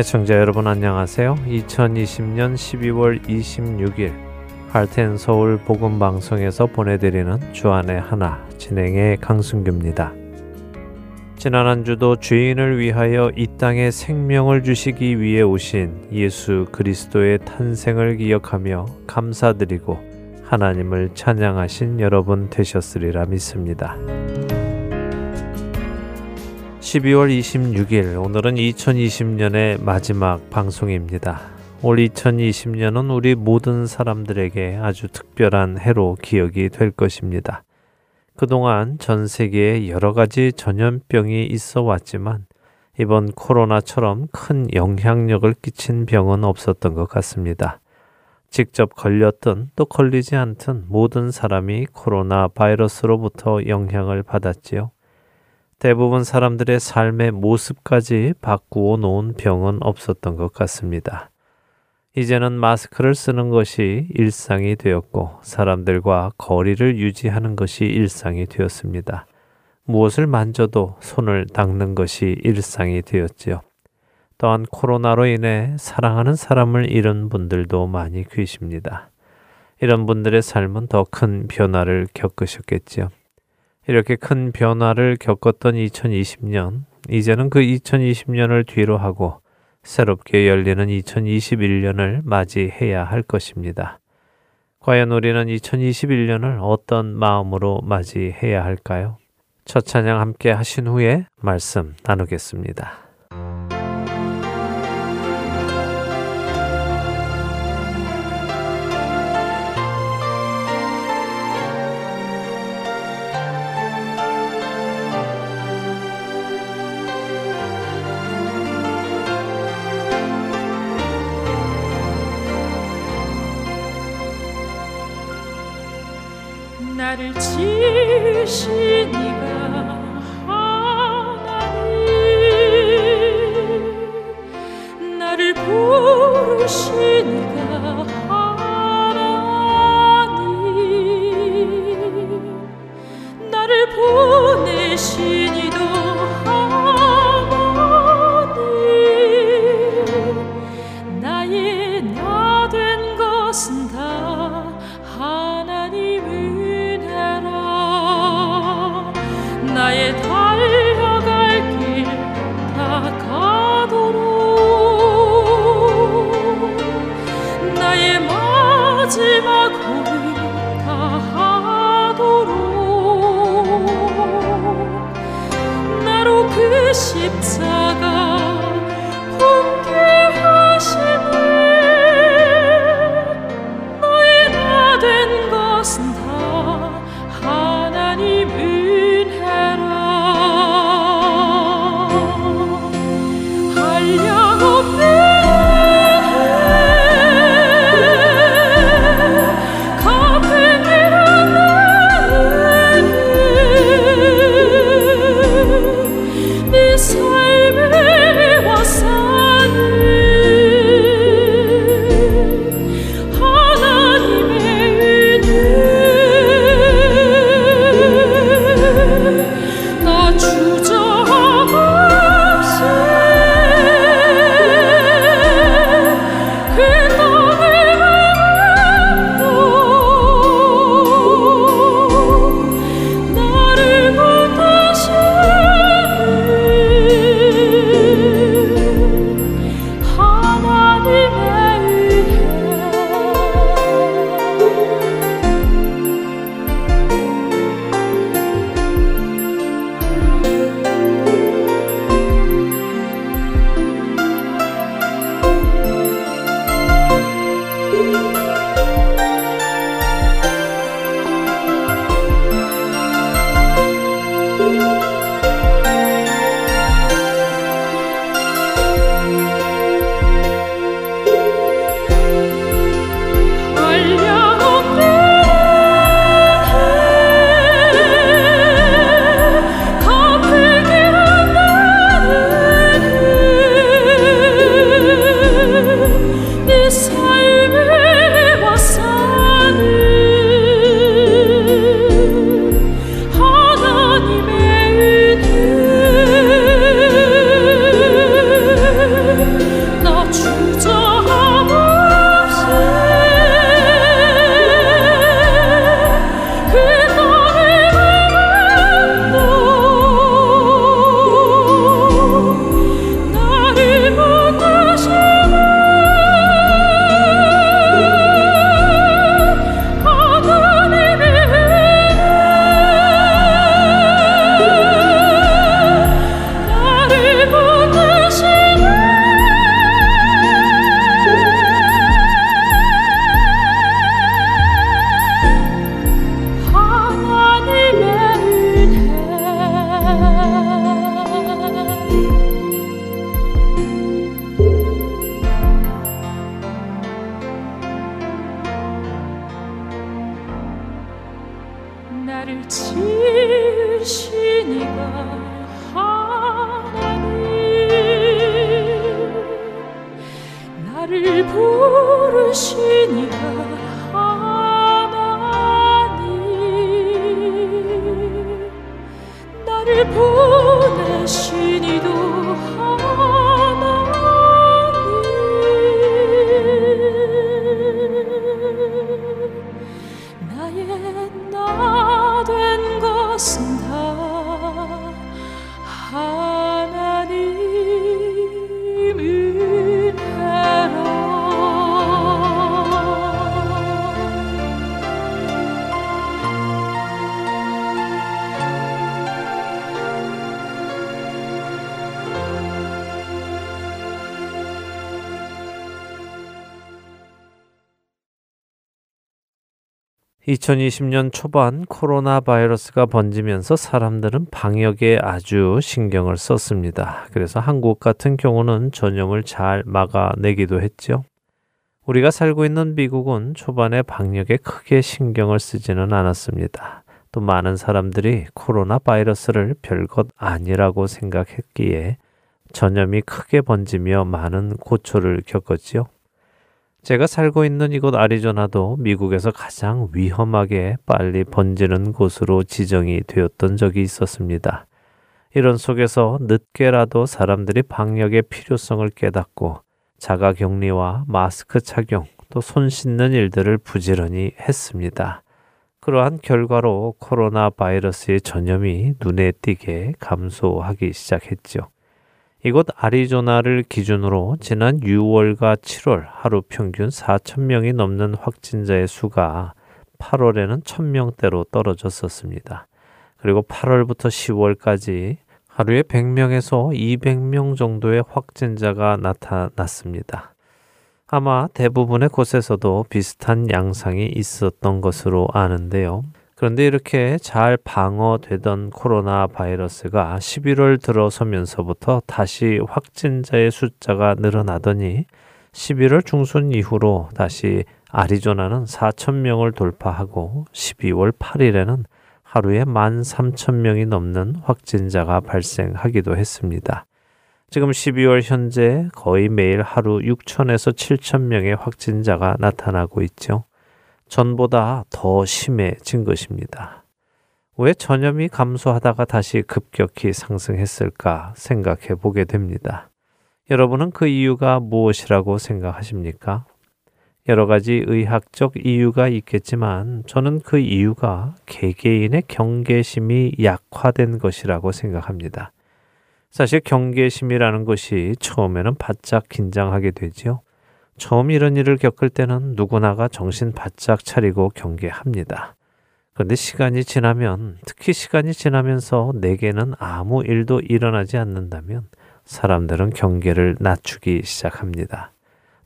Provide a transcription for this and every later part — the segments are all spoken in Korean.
애청자 여러분 안녕하세요. 2020년 12월 26일 할텐 서울 복음 방송에서 보내드리는 주안의 하나 진행의 강순규입니다. 지난 한 주도 죄인을 위하여 이 땅에 생명을 주시기 위해 오신 예수 그리스도의 탄생을 기억하며 감사드리고 하나님을 찬양하신 여러분 되셨으리라 믿습니다. 12월 26일 오늘은 2020년의 마지막 방송입니다. 올 2020년은 우리 모든 사람들에게 아주 특별한 해로 기억이 될 것입니다. 그동안 전 세계에 여러 가지 전염병이 있어 왔지만 이번 코로나처럼 큰 영향력을 끼친 병은 없었던 것 같습니다. 직접 걸렸든 또 걸리지 않든 모든 사람이 코로나 바이러스로부터 영향을 받았지요. 대부분 사람들의 삶의 모습까지 바꾸어 놓은 병은 없었던 것 같습니다. 이제는 마스크를 쓰는 것이 일상이 되었고 사람들과 거리를 유지하는 것이 일상이 되었습니다. 무엇을 만져도 손을 닦는 것이 일상이 되었지요. 또한 코로나로 인해 사랑하는 사람을 잃은 분들도 많이 계십니다. 이런 분들의 삶은 더 큰 변화를 겪으셨겠지요. 이렇게 큰 변화를 겪었던 2020년, 이제는 그 2020년을 뒤로 하고 새롭게 열리는 2021년을 맞이해야 할 것입니다. 과연 우리는 2021년을 어떤 마음으로 맞이해야 할까요? 첫 찬양 함께 하신 후에 말씀 나누겠습니다. 나를 지 보내시니도 2020년 초반 코로나 바이러스가 번지면서 사람들은 방역에 아주 신경을 썼습니다. 그래서 한국 같은 경우는 전염을 잘 막아내기도 했죠. 우리가 살고 있는 미국은 초반에 방역에 크게 신경을 쓰지는 않았습니다. 또 많은 사람들이 코로나 바이러스를 별것 아니라고 생각했기에 전염이 크게 번지며 많은 고초를 겪었지요. 제가 살고 있는 이곳 아리조나도 미국에서 가장 위험하게 빨리 번지는 곳으로 지정이 되었던 적이 있었습니다. 이런 속에서 늦게라도 사람들이 방역의 필요성을 깨닫고 자가 격리와 마스크 착용 또 손 씻는 일들을 부지런히 했습니다. 그러한 결과로 코로나 바이러스의 전염이 눈에 띄게 감소하기 시작했죠. 이곳 아리조나를 기준으로 지난 6월과 7월 하루 평균 4천 명이 넘는 확진자의 수가 8월에는 1000명대로 떨어졌었습니다. 그리고 8월부터 10월까지 하루에 100명에서 200명 정도의 확진자가 나타났습니다. 아마 대부분의 곳에서도 비슷한 양상이 있었던 것으로 아는데요. 그런데 이렇게 잘 방어되던 코로나 바이러스가 11월 들어서면서부터 다시 확진자의 숫자가 늘어나더니 11월 중순 이후로 다시 아리조나는 4천명을 돌파하고 12월 8일에는 하루에 13,000명이 넘는 확진자가 발생하기도 했습니다. 지금 12월 현재 거의 매일 하루 6천에서 7천 명의 확진자가 나타나고 있죠. 전보다 더 심해진 것입니다. 왜 전염이 감소하다가 다시 급격히 상승했을까 생각해 보게 됩니다. 여러분은 그 이유가 무엇이라고 생각하십니까? 여러 가지 의학적 이유가 있겠지만 저는 그 이유가 개개인의 경계심이 약화된 것이라고 생각합니다. 사실 경계심이라는 것이 처음에는 바짝 긴장하게 되지요. 처음 이런 일을 겪을 때는 누구나가 정신 바짝 차리고 경계합니다. 그런데 시간이 지나면, 특히 시간이 지나면서 내게는 아무 일도 일어나지 않는다면 사람들은 경계를 낮추기 시작합니다.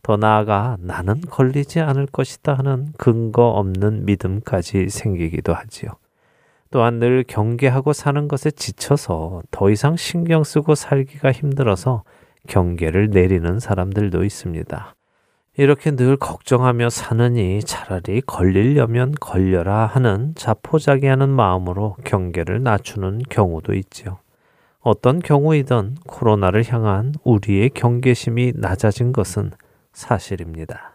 더 나아가 나는 걸리지 않을 것이다 하는 근거 없는 믿음까지 생기기도 하지요. 또한 늘 경계하고 사는 것에 지쳐서 더 이상 신경 쓰고 살기가 힘들어서 경계를 내리는 사람들도 있습니다. 이렇게 늘 걱정하며 사느니 차라리 걸리려면 걸려라 하는 자포자기하는 마음으로 경계를 낮추는 경우도 있지요. 어떤 경우이든 코로나를 향한 우리의 경계심이 낮아진 것은 사실입니다.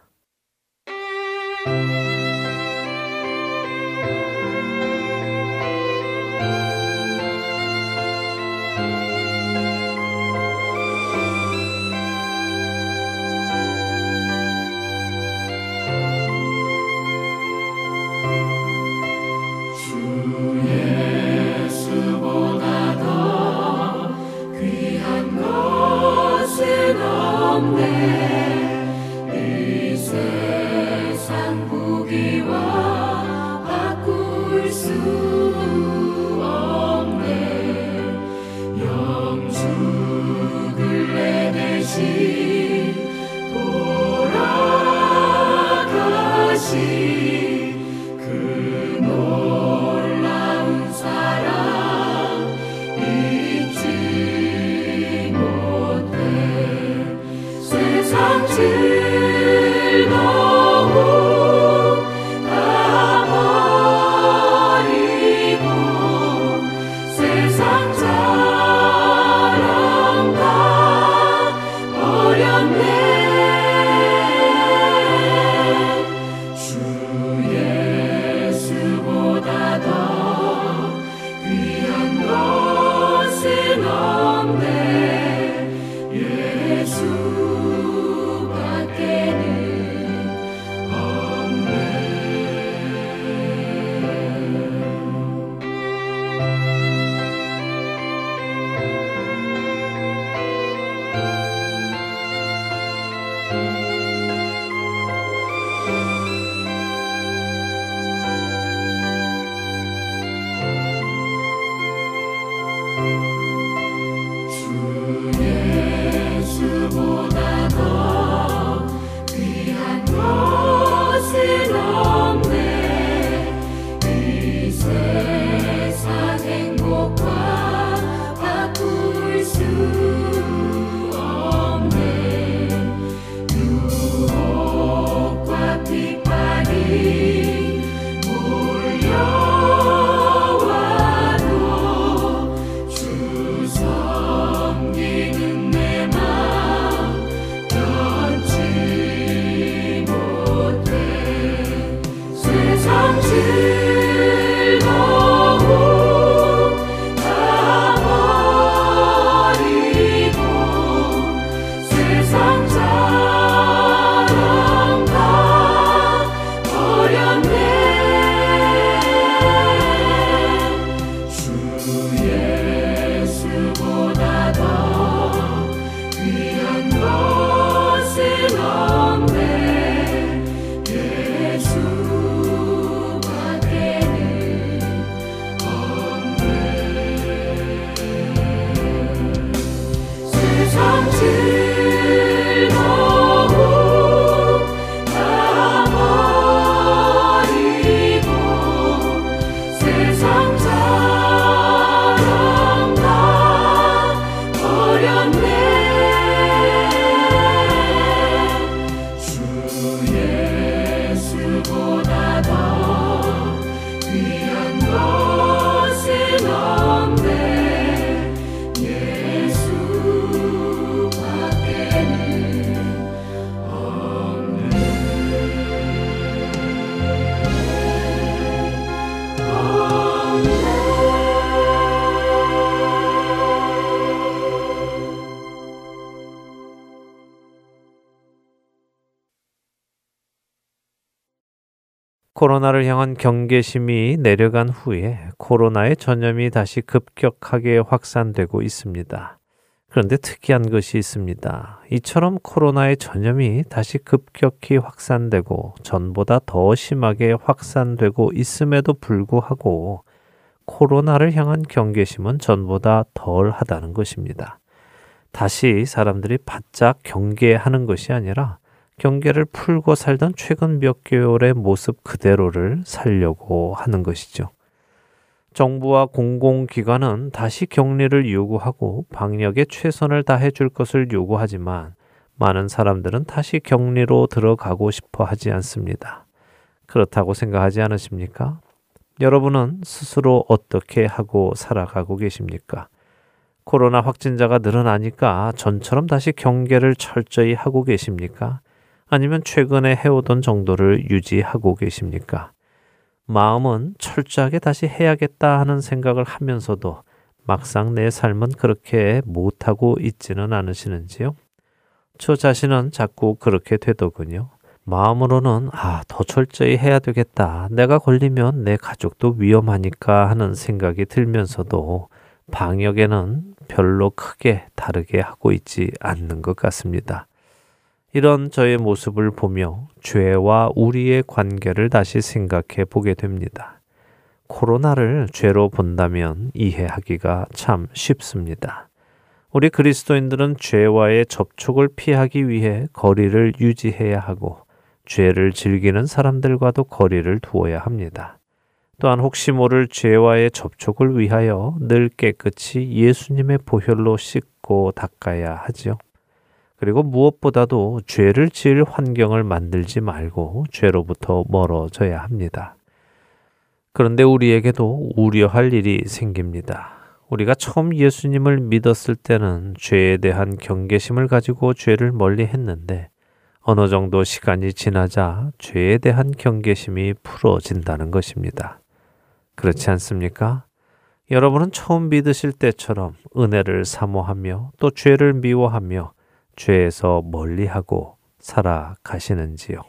세 코로나를 향한 경계심이 내려간 후에 코로나의 전염이 다시 급격하게 확산되고 있습니다. 그런데 특이한 것이 있습니다. 이처럼 코로나의 전염이 다시 급격히 확산되고 전보다 더 심하게 확산되고 있음에도 불구하고 코로나를 향한 경계심은 전보다 덜 하다는 것입니다. 다시 사람들이 바짝 경계하는 것이 아니라 경계를 풀고 살던 최근 몇 개월의 모습 그대로를 살려고 하는 것이죠. 정부와 공공기관은 다시 격리를 요구하고 방역에 최선을 다해 줄 것을 요구하지만 많은 사람들은 다시 격리로 들어가고 싶어 하지 않습니다. 그렇다고 생각하지 않으십니까? 여러분은 스스로 어떻게 하고 살아가고 계십니까? 코로나 확진자가 늘어나니까 전처럼 다시 경계를 철저히 하고 계십니까? 아니면 최근에 해오던 정도를 유지하고 계십니까? 마음은 철저하게 다시 해야겠다 하는 생각을 하면서도 막상 내 삶은 그렇게 못하고 있지는 않으시는지요? 저 자신은 자꾸 그렇게 되더군요. 마음으로는 아, 더 철저히 해야 되겠다. 내가 걸리면 내 가족도 위험하니까 하는 생각이 들면서도 방역에는 별로 크게 다르게 하고 있지 않는 것 같습니다. 이런 저의 모습을 보며 죄와 우리의 관계를 다시 생각해 보게 됩니다. 코로나를 죄로 본다면 이해하기가 참 쉽습니다. 우리 그리스도인들은 죄와의 접촉을 피하기 위해 거리를 유지해야 하고 죄를 즐기는 사람들과도 거리를 두어야 합니다. 또한 혹시 모를 죄와의 접촉을 위하여 늘 깨끗이 예수님의 보혈로 씻고 닦아야 하지요. 그리고 무엇보다도 죄를 지을 환경을 만들지 말고 죄로부터 멀어져야 합니다. 그런데 우리에게도 우려할 일이 생깁니다. 우리가 처음 예수님을 믿었을 때는 죄에 대한 경계심을 가지고 죄를 멀리 했는데 어느 정도 시간이 지나자 죄에 대한 경계심이 풀어진다는 것입니다. 그렇지 않습니까? 여러분은 처음 믿으실 때처럼 은혜를 사모하며 또 죄를 미워하며 죄에서 멀리하고 살아가시는지요?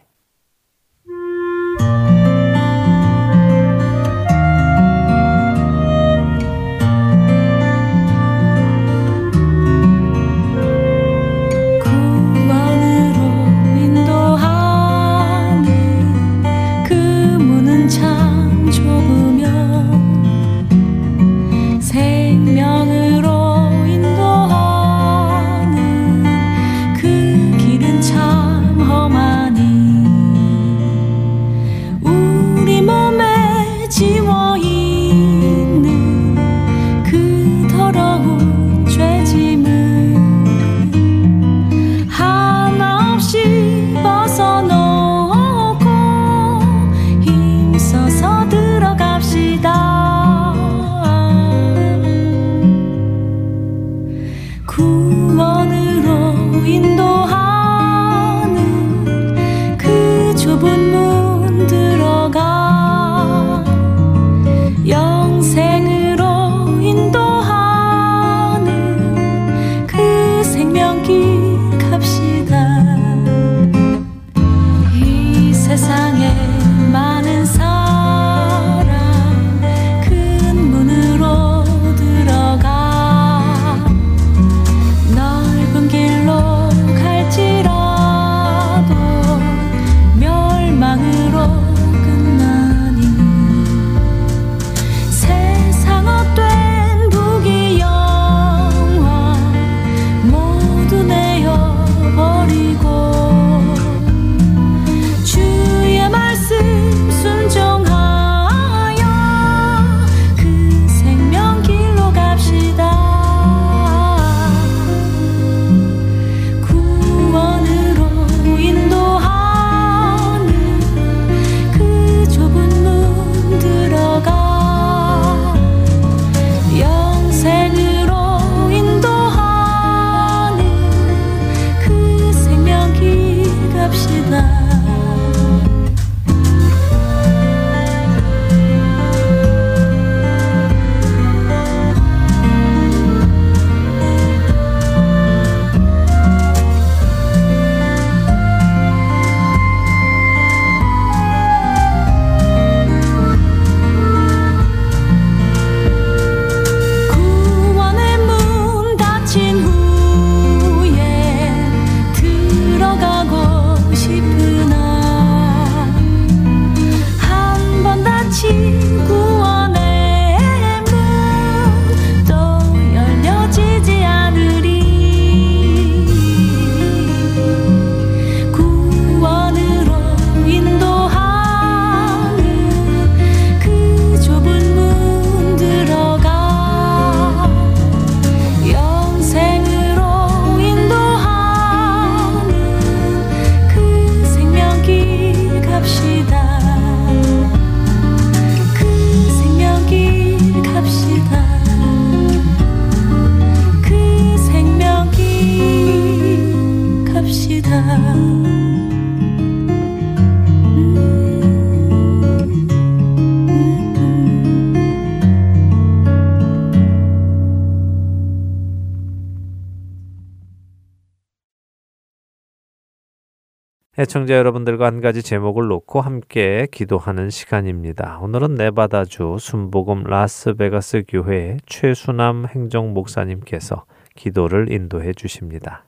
애청자 여러분들과 한 가지 제목을 놓고 함께 기도하는 시간입니다. 오늘은 네바다주 순복음 라스베가스 교회 최수남 행정 목사님께서 기도를 인도해 주십니다.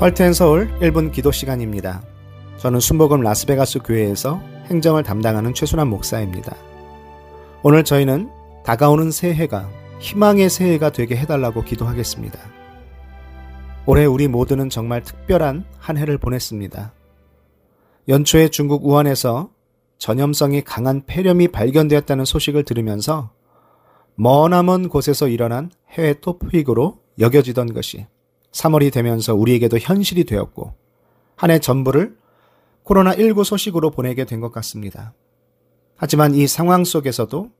헐텐 서울 1분 기도 시간입니다. 저는 순복음 라스베가스 교회에서 행정을 담당하는 최순환 목사입니다. 오늘 저희는 다가오는 새해가 희망의 새해가 되게 해달라고 기도하겠습니다. 올해 우리 모두는 정말 특별한 한 해를 보냈습니다. 연초에 중국 우한에서 전염성이 강한 폐렴이 발견되었다는 소식을 들으면서 머나먼 곳에서 일어난 해외 토픽으로 여겨지던 것이 3월이 되면서 우리에게도 현실이 되었고 한 해 전부를 코로나19 소식으로 보내게 된 것 같습니다. 하지만 이 상황 속에서도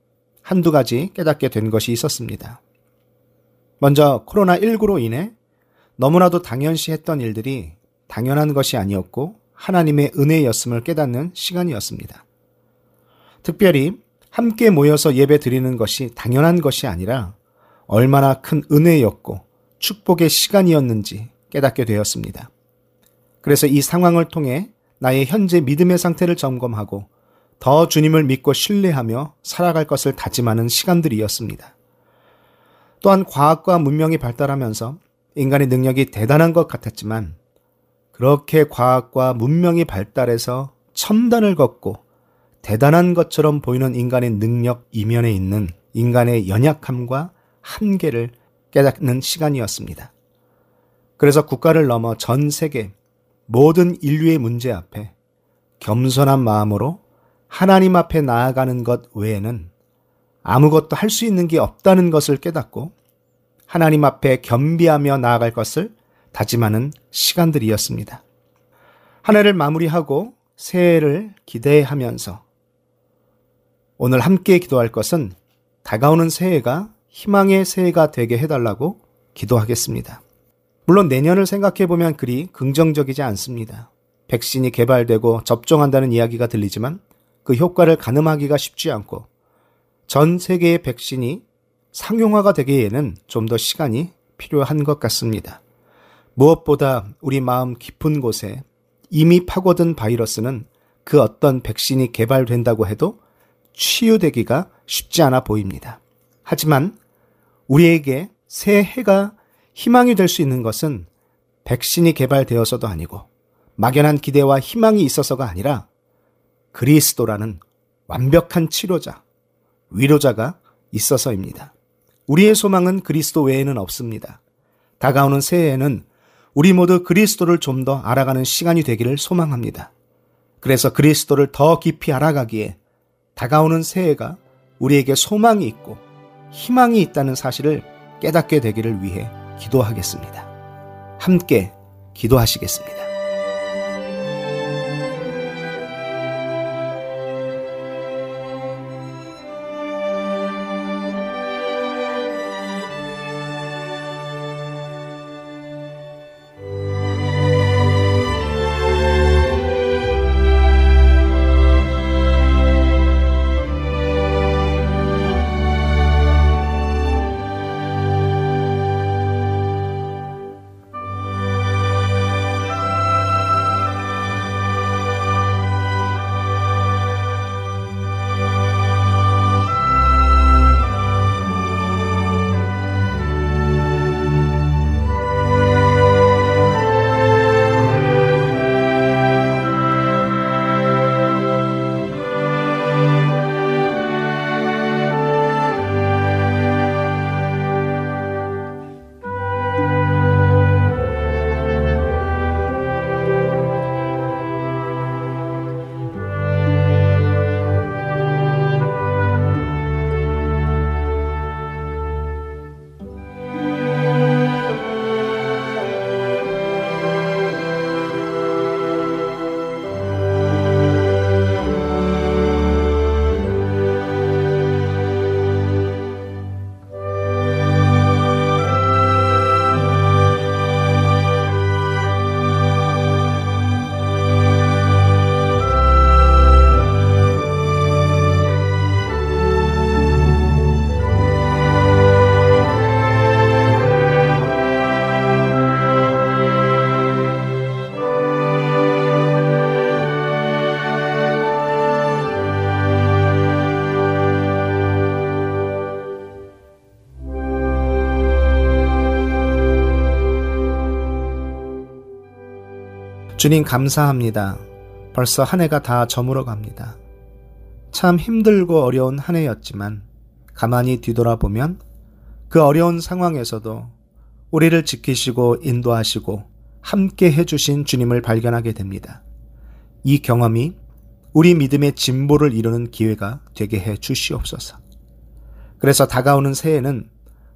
한두 가지 깨닫게 된 것이 있었습니다. 먼저 코로나19로 인해 너무나도 당연시 했던 일들이 당연한 것이 아니었고 하나님의 은혜였음을 깨닫는 시간이었습니다. 특별히 함께 모여서 예배 드리는 것이 당연한 것이 아니라 얼마나 큰 은혜였고 축복의 시간이었는지 깨닫게 되었습니다. 그래서 이 상황을 통해 나의 현재 믿음의 상태를 점검하고 더 주님을 믿고 신뢰하며 살아갈 것을 다짐하는 시간들이었습니다. 또한 과학과 문명이 발달하면서 인간의 능력이 대단한 것 같았지만 그렇게 과학과 문명이 발달해서 첨단을 걷고 대단한 것처럼 보이는 인간의 능력 이면에 있는 인간의 연약함과 한계를 깨닫는 시간이었습니다. 그래서 국가를 넘어 전 세계 모든 인류의 문제 앞에 겸손한 마음으로 하나님 앞에 나아가는 것 외에는 아무것도 할 수 있는 게 없다는 것을 깨닫고 하나님 앞에 겸비하며 나아갈 것을 다짐하는 시간들이었습니다. 한 해를 마무리하고 새해를 기대하면서 오늘 함께 기도할 것은 다가오는 새해가 희망의 새해가 되게 해달라고 기도하겠습니다. 물론 내년을 생각해 보면 그리 긍정적이지 않습니다. 백신이 개발되고 접종한다는 이야기가 들리지만 그 효과를 가늠하기가 쉽지 않고 전 세계의 백신이 상용화가 되기에는 좀 더 시간이 필요한 것 같습니다. 무엇보다 우리 마음 깊은 곳에 이미 파고든 바이러스는 그 어떤 백신이 개발된다고 해도 치유되기가 쉽지 않아 보입니다. 하지만 우리에게 새 해가 희망이 될 수 있는 것은 백신이 개발되어서도 아니고 막연한 기대와 희망이 있어서가 아니라 그리스도라는 완벽한 치료자, 위로자가 있어서입니다. 우리의 소망은 그리스도 외에는 없습니다. 다가오는 새해에는 우리 모두 그리스도를 좀 더 알아가는 시간이 되기를 소망합니다. 그래서 그리스도를 더 깊이 알아가기에 다가오는 새해가 우리에게 소망이 있고 희망이 있다는 사실을 깨닫게 되기를 위해 기도하겠습니다. 함께 기도하시겠습니다. 주님 감사합니다. 벌써 한 해가 다 저물어 갑니다. 참 힘들고 어려운 한 해였지만 가만히 뒤돌아보면 그 어려운 상황에서도 우리를 지키시고 인도하시고 함께 해주신 주님을 발견하게 됩니다. 이 경험이 우리 믿음의 진보를 이루는 기회가 되게 해 주시옵소서. 그래서 다가오는 새해는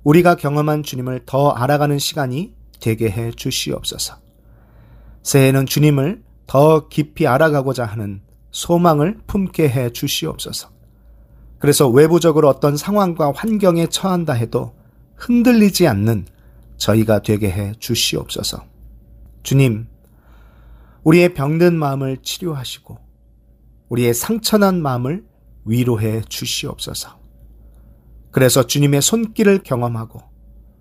우리가 경험한 주님을 더 알아가는 시간이 되게 해 주시옵소서. 새해는 주님을 더 깊이 알아가고자 하는 소망을 품게 해 주시옵소서. 그래서 외부적으로 어떤 상황과 환경에 처한다 해도 흔들리지 않는 저희가 되게 해 주시옵소서. 주님, 우리의 병든 마음을 치료하시고 우리의 상처난 마음을 위로해 주시옵소서. 그래서 주님의 손길을 경험하고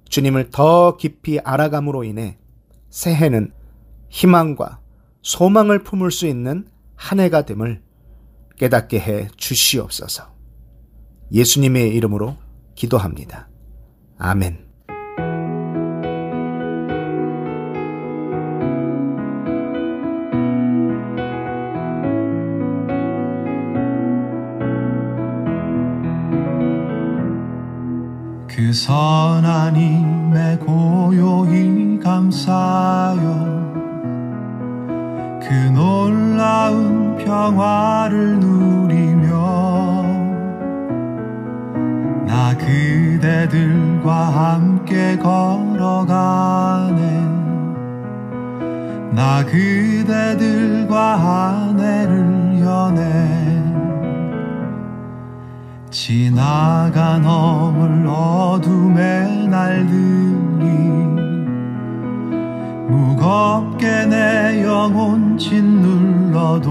주님을 더 깊이 알아감으로 인해 새해는 희망과 소망을 품을 수 있는 한 해가 됨을 깨닫게 해 주시옵소서. 예수님의 이름으로 기도합니다. 아멘. 그 선한 힘에 고요히 감사요 그 놀라운 평화를 누리며 나 그대들과 함께 걸어가네. 나 그대들과 한 해를 여네. 지나가 넘을 어둠의 날들이 무겁게 내 영혼 짓눌러도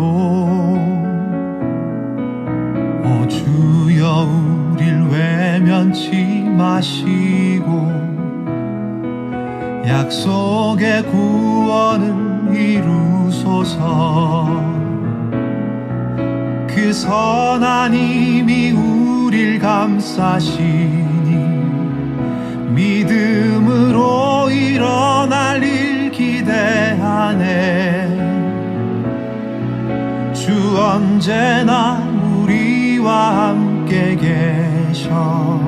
오 주여 우릴 외면치 마시고 약속의 구원을 이루소서. 그 선한 힘이 우릴 감싸시니 믿음으로 언제나 우리와 함께 계셔.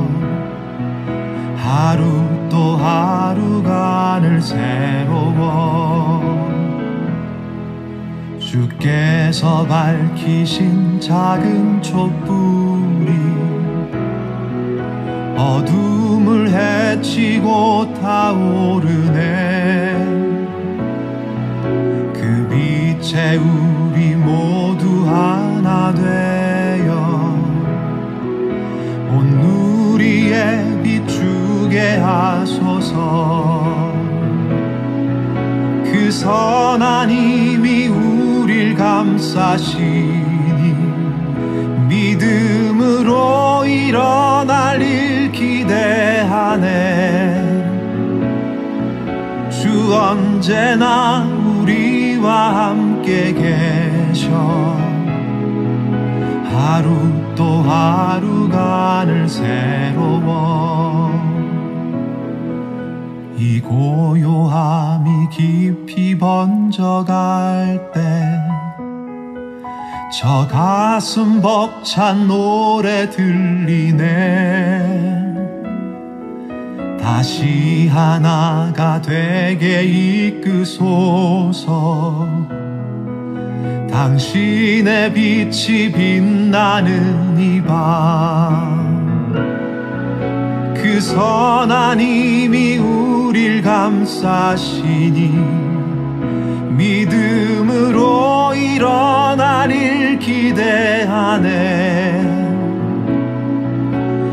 하루 또 하루가 늘 새로워. 주께서 밝히신 작은 촛불이 어둠을 헤치고 타오르네. 그 빛에 우리 모두 하나 되어 온 누리에 비추게 하소서. 그 선한 힘이 우릴 감싸시니 믿음으로 일어날 일 기대하네. 주 언제나 우리와 함께 계셔 하루 또 하루가 늘 새로워. 이 고요함이 깊이 번져갈 때 저 가슴 벅찬 노래 들리네. 다시 하나가 되게 이끄소서 당신의 빛이 빛나는 이 밤. 그 선한 힘이 우릴 감싸시니 믿음으로 일어날 일 기대하네.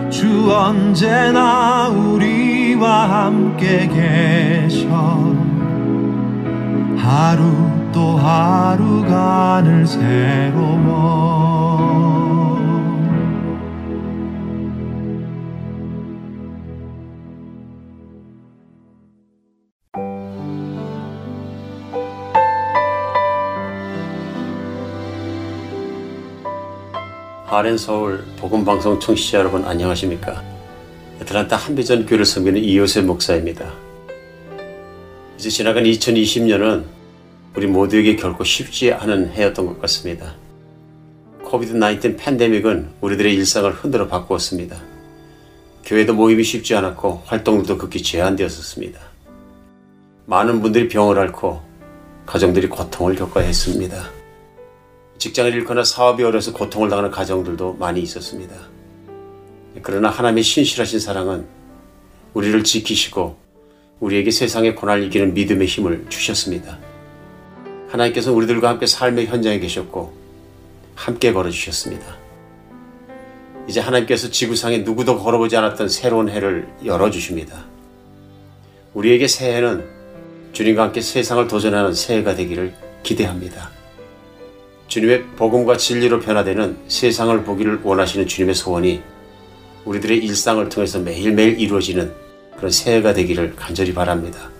주 언제나 우리와 함께 계셔 하루 또 하루가 늘 새로워 하렌 서울 복음방송 청취자 여러분 안녕하십니까? 애틀란타 한비전 교회를 섬기는 이효세 목사입니다. 이제 지나간 2020년은 우리 모두에게 결코 쉽지 않은 해였던 것 같습니다. 코비드-19 팬데믹은 우리들의 일상을 흔들어 바꾸었습니다. 교회도 모임이 쉽지 않았고 활동도 극히 제한되었었습니다. 많은 분들이 병을 앓고 가정들이 고통을 겪어야 했습니다. 직장을 잃거나 사업이 어려서 고통을 당하는 가정들도 많이 있었습니다. 그러나 하나님의 신실하신 사랑은 우리를 지키시고 우리에게 세상의 고난을 이기는 믿음의 힘을 주셨습니다. 하나님께서 우리들과 함께 삶의 현장에 계셨고 함께 걸어주셨습니다. 이제 하나님께서 지구상에 누구도 걸어보지 않았던 새로운 해를 열어주십니다. 우리에게 새해는 주님과 함께 세상을 도전하는 새해가 되기를 기대합니다. 주님의 복음과 진리로 변화되는 세상을 보기를 원하시는 주님의 소원이 우리들의 일상을 통해서 매일매일 이루어지는 그런 새해가 되기를 간절히 바랍니다.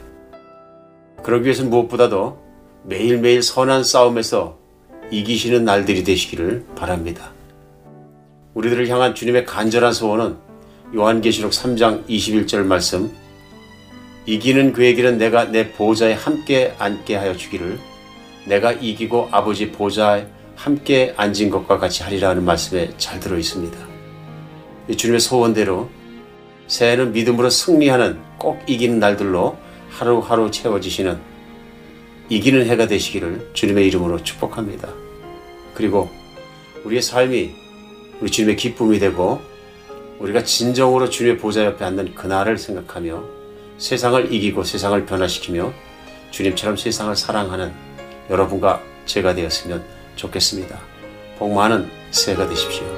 그러기 위해서 무엇보다도 매일매일 선한 싸움에서 이기시는 날들이 되시기를 바랍니다. 우리들을 향한 주님의 간절한 소원은 요한계시록 3장 21절 말씀 이기는 그에게는 내가 내 보좌에 함께 앉게 하여 주기를 내가 이기고 아버지 보좌에 함께 앉은 것과 같이 하리라는 말씀에 잘 들어 있습니다. 주님의 소원대로 새해는 믿음으로 승리하는 꼭 이기는 날들로 하루하루 채워지시는 이기는 해가 되시기를 주님의 이름으로 축복합니다. 그리고 우리의 삶이 우리 주님의 기쁨이 되고 우리가 진정으로 주님의 보좌 옆에 앉는 그날을 생각하며 세상을 이기고 세상을 변화시키며 주님처럼 세상을 사랑하는 여러분과 제가 되었으면 좋겠습니다. 복 많은 새해가 되십시오.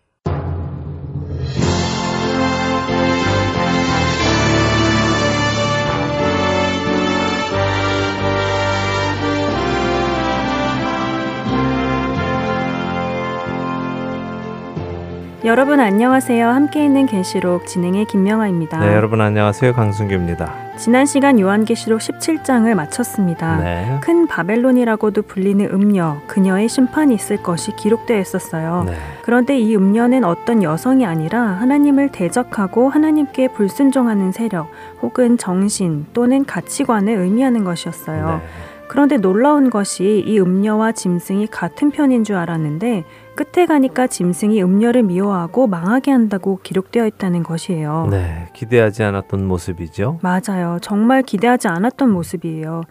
여러분 안녕하세요. 함께 있는 계시록 진행의 김명아입니다. 네, 여러분 안녕하세요. 강순규입니다. 지난 시간 요한계시록 17장을 마쳤습니다. 네. 큰 바벨론이라고도 불리는 음녀, 그녀의 심판이 있을 것이 기록되어 있었어요. 네. 그런데 이 음녀는 어떤 여성이 아니라 하나님을 대적하고 하나님께 불순종하는 세력 혹은 정신 또는 가치관을 의미하는 것이었어요. 네. 그런데 놀라운 것이 이 음녀와 짐승이 같은 편인 줄 알았는데 끝에 가니까 짐승이 음녀를 미워하고 망하게 한다고 기록되어 있다는 것이에요. 네, 기대하지 않았던 모습이죠. 맞아요. 정말 기대하지 않았던 모습이에요.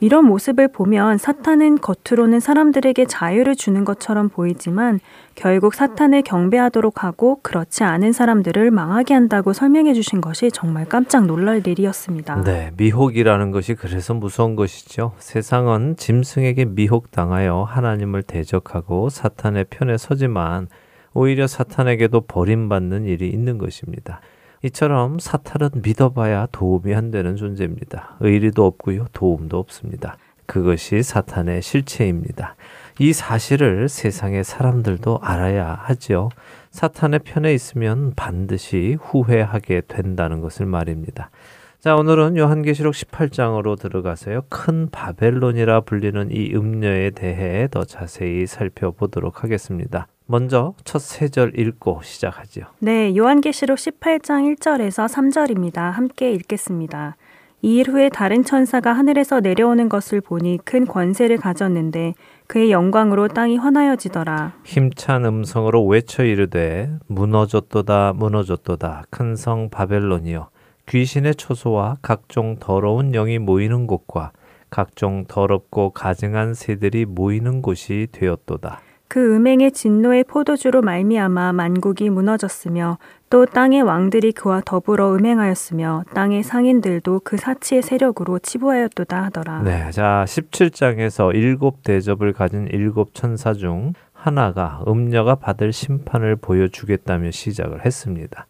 이런 모습을 보면 사탄은 겉으로는 사람들에게 자유를 주는 것처럼 보이지만 결국 사탄을 경배하도록 하고 그렇지 않은 사람들을 망하게 한다고 설명해 주신 것이 정말 깜짝 놀랄 일이었습니다. 네, 미혹이라는 것이 그래서 무서운 것이죠. 세상은 짐승에게 미혹당하여 하나님을 대적하고 사탄의 편에 서지만 오히려 사탄에게도 버림받는 일이 있는 것입니다. 이처럼 사탄은 믿어봐야 도움이 안 되는 존재입니다. 의리도 없고요, 도움도 없습니다. 그것이 사탄의 실체입니다. 이 사실을 세상의 사람들도 알아야 하죠. 사탄의 편에 있으면 반드시 후회하게 된다는 것을 말입니다. 자, 오늘은 요한계시록 18장으로 들어가서요. 큰 바벨론이라 불리는 이 음녀에 대해 더 자세히 살펴보도록 하겠습니다. 먼저 첫 세 절 읽고 시작하죠. 네, 요한계시록 18장 1절에서 3절입니다. 함께 읽겠습니다. 이일 후에 다른 천사가 하늘에서 내려오는 것을 보니 큰 권세를 가졌는데 그의 영광으로 땅이 환하여지더라. 힘찬 음성으로 외쳐 이르되 무너졌도다 무너졌도다 큰 성 바벨론이여 귀신의 초소와 각종 더러운 영이 모이는 곳과 각종 더럽고 가증한 새들이 모이는 곳이 되었도다. 그 음행의 진노의 포도주로 말미암아 만국이 무너졌으며 또 땅의 왕들이 그와 더불어 음행하였으며 땅의 상인들도 그 사치의 세력으로 치부하였도다 하더라. 네, 자 17장에서 일곱 대접을 가진 일곱 천사 중 하나가 음녀가 받을 심판을 보여주겠다며 시작을 했습니다.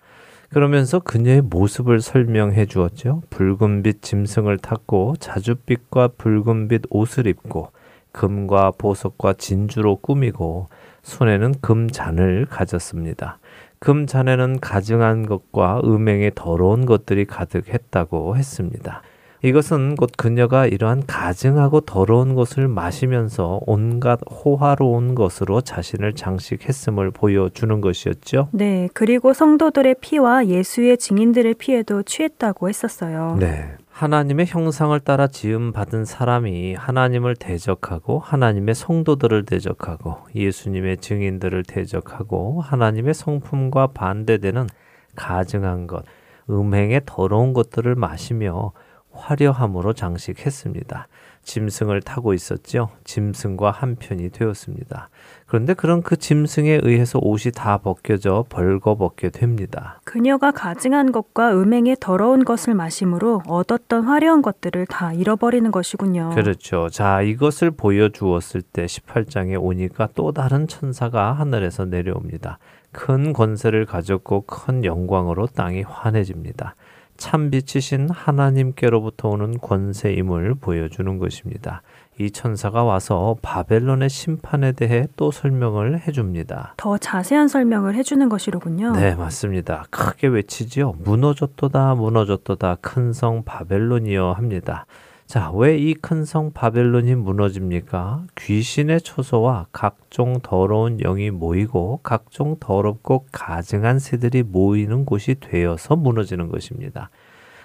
그러면서 그녀의 모습을 설명해 주었죠. 붉은빛 짐승을 탔고 자줏빛과 붉은빛 옷을 입고 금과 보석과 진주로 꾸미고 손에는 금잔을 가졌습니다. 금잔에는 가증한 것과 음행의 더러운 것들이 가득했다고 했습니다. 이것은 곧 그녀가 이러한 가증하고 더러운 것을 마시면서 온갖 호화로운 것으로 자신을 장식했음을 보여주는 것이었죠. 네, 그리고 성도들의 피와 예수의 증인들의 피에도 취했다고 했었어요. 네. 하나님의 형상을 따라 지음 받은 사람이 하나님을 대적하고 하나님의 성도들을 대적하고 예수님의 증인들을 대적하고 하나님의 성품과 반대되는 가증한 것, 음행의 더러운 것들을 마시며 화려함으로 장식했습니다. 짐승을 타고 있었죠. 짐승과 한편이 되었습니다. 그런데 그런 그 짐승에 의해서 옷이 다 벗겨져 벌거벗게 됩니다. 그녀가 가증한 것과 음행의 더러운 것을 마심으로 얻었던 화려한 것들을 다 잃어버리는 것이군요. 그렇죠. 자, 이것을 보여주었을 때 18장에 오니까 또 다른 천사가 하늘에서 내려옵니다. 큰 권세를 가졌고 큰 영광으로 땅이 환해집니다. 참 빛이신 하나님께로부터 오는 권세임을 보여주는 것입니다. 이 천사가 와서 바벨론의 심판에 대해 또 설명을 해줍니다. 더 자세한 설명을 해주는 것이로군요. 네, 맞습니다. 크게 외치지요. 무너졌도다, 무너졌도다, 큰 성 바벨론이여 합니다. 자, 왜 이 큰 성 바벨론이 무너집니까? 귀신의 초소와 각종 더러운 영이 모이고 각종 더럽고 가증한 새들이 모이는 곳이 되어서 무너지는 것입니다.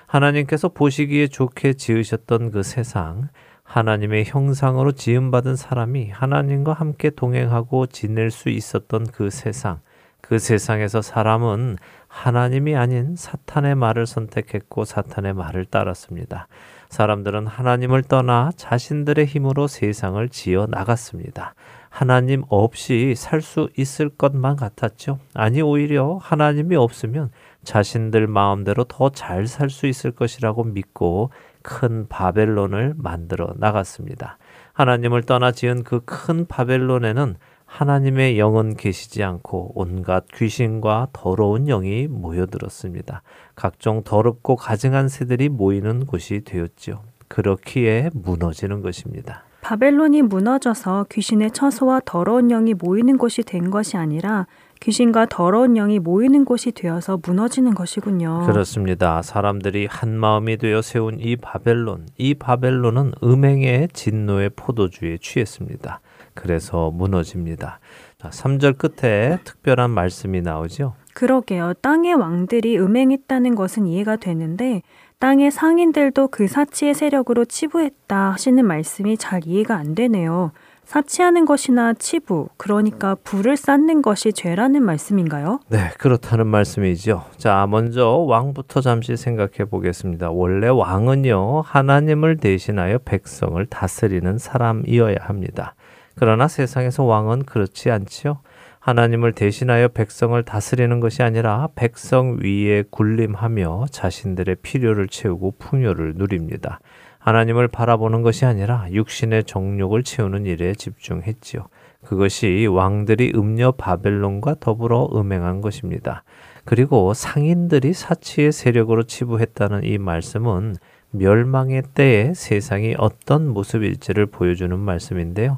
하나님께서 보시기에 좋게 지으셨던 그 세상, 하나님의 형상으로 지음받은 사람이 하나님과 함께 동행하고 지낼 수 있었던 그 세상, 그 세상에서 사람은 하나님이 아닌 사탄의 말을 선택했고 사탄의 말을 따랐습니다. 사람들은 하나님을 떠나 자신들의 힘으로 세상을 지어 나갔습니다. 하나님 없이 살 수 있을 것만 같았죠. 아니, 오히려 하나님이 없으면 자신들 마음대로 더 잘 살 수 있을 것이라고 믿고 큰 바벨론을 만들어 나갔습니다. 하나님을 떠나 지은 그 큰 바벨론에는 하나님의 영은 계시지 않고 온갖 귀신과 더러운 영이 모여들었습니다. 각종 더럽고 가증한 새들이 모이는 곳이 되었지요. 그렇기에 무너지는 것입니다. 바벨론이 무너져서 귀신의 처소와 더러운 영이 모이는 곳이 된 것이 아니라 귀신과 더러운 영이 모이는 곳이 되어서 무너지는 것이군요. 그렇습니다. 사람들이 한 마음이 되어 세운 이 바벨론, 이 바벨론은 음행의 진노의 포도주에 취했습니다. 그래서 무너집니다. 자, 3절 끝에 특별한 말씀이 나오죠. 그러게요. 땅의 왕들이 음행했다는 것은 이해가 되는데 땅의 상인들도 그 사치의 세력으로 치부했다 하시는 말씀이 잘 이해가 안 되네요. 사치하는 것이나 치부, 그러니까 불을 쌓는 것이 죄라는 말씀인가요? 네, 그렇다는 말씀이죠. 자, 먼저 왕부터 잠시 생각해 보겠습니다. 원래 왕은요, 하나님을 대신하여 백성을 다스리는 사람이어야 합니다. 그러나 세상에서 왕은 그렇지 않지요. 하나님을 대신하여 백성을 다스리는 것이 아니라 백성 위에 군림하며 자신들의 필요를 채우고 풍요를 누립니다. 하나님을 바라보는 것이 아니라 육신의 정욕을 채우는 일에 집중했지요. 그것이 왕들이 음녀 바벨론과 더불어 음행한 것입니다. 그리고 상인들이 사치의 세력으로 치부했다는 이 말씀은 멸망의 때에 세상이 어떤 모습일지를 보여주는 말씀인데요.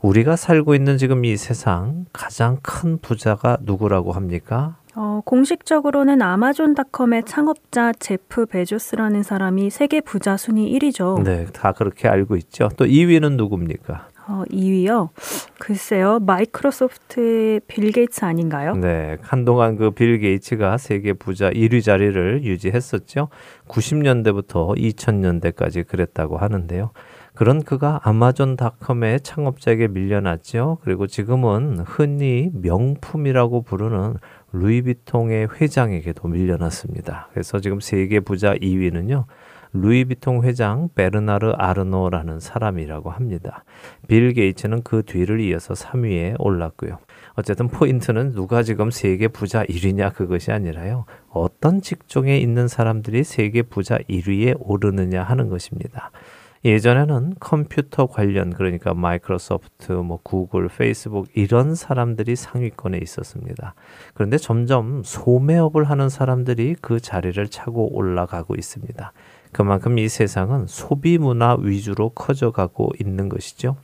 우리가 살고 있는 지금 이 세상 가장 큰 부자가 누구라고 합니까? 어, 공식적으로는 아마존닷컴의 창업자 제프 베조스라는 사람이 세계 부자 순위 1위죠. 네, 다 그렇게 알고 있죠. 또 2위는 누굽니까? 어, 2위요? 글쎄요, 마이크로소프트의 빌 게이츠 아닌가요? 네, 한동안 그 빌 게이츠가 세계 부자 1위 자리를 유지했었죠. 90년대부터 2000년대까지 그랬다고 하는데요. 그런 그가 아마존닷컴의 창업자에게 밀려났죠. 그리고 지금은 흔히 명품이라고 부르는 루이비통의 회장에게도 밀려났습니다. 그래서 지금 세계 부자 2위는요. 루이비통 회장 베르나르 아르노라는 사람이라고 합니다. 빌 게이츠는 그 뒤를 이어서 3위에 올랐고요. 어쨌든 포인트는 누가 지금 세계 부자 1위냐 그것이 아니라요. 어떤 직종에 있는 사람들이 세계 부자 1위에 오르느냐 하는 것입니다. 예전에는 컴퓨터 관련 그러니까 마이크로소프트, 뭐 구글, 페이스북 이런 사람들이 상위권에 있었습니다. 그런데 점점 소매업을 하는 사람들이 그 자리를 차고 올라가고 있습니다. 그만큼 이 세상은 소비 문화 위주로 커져가고 있는 것이죠.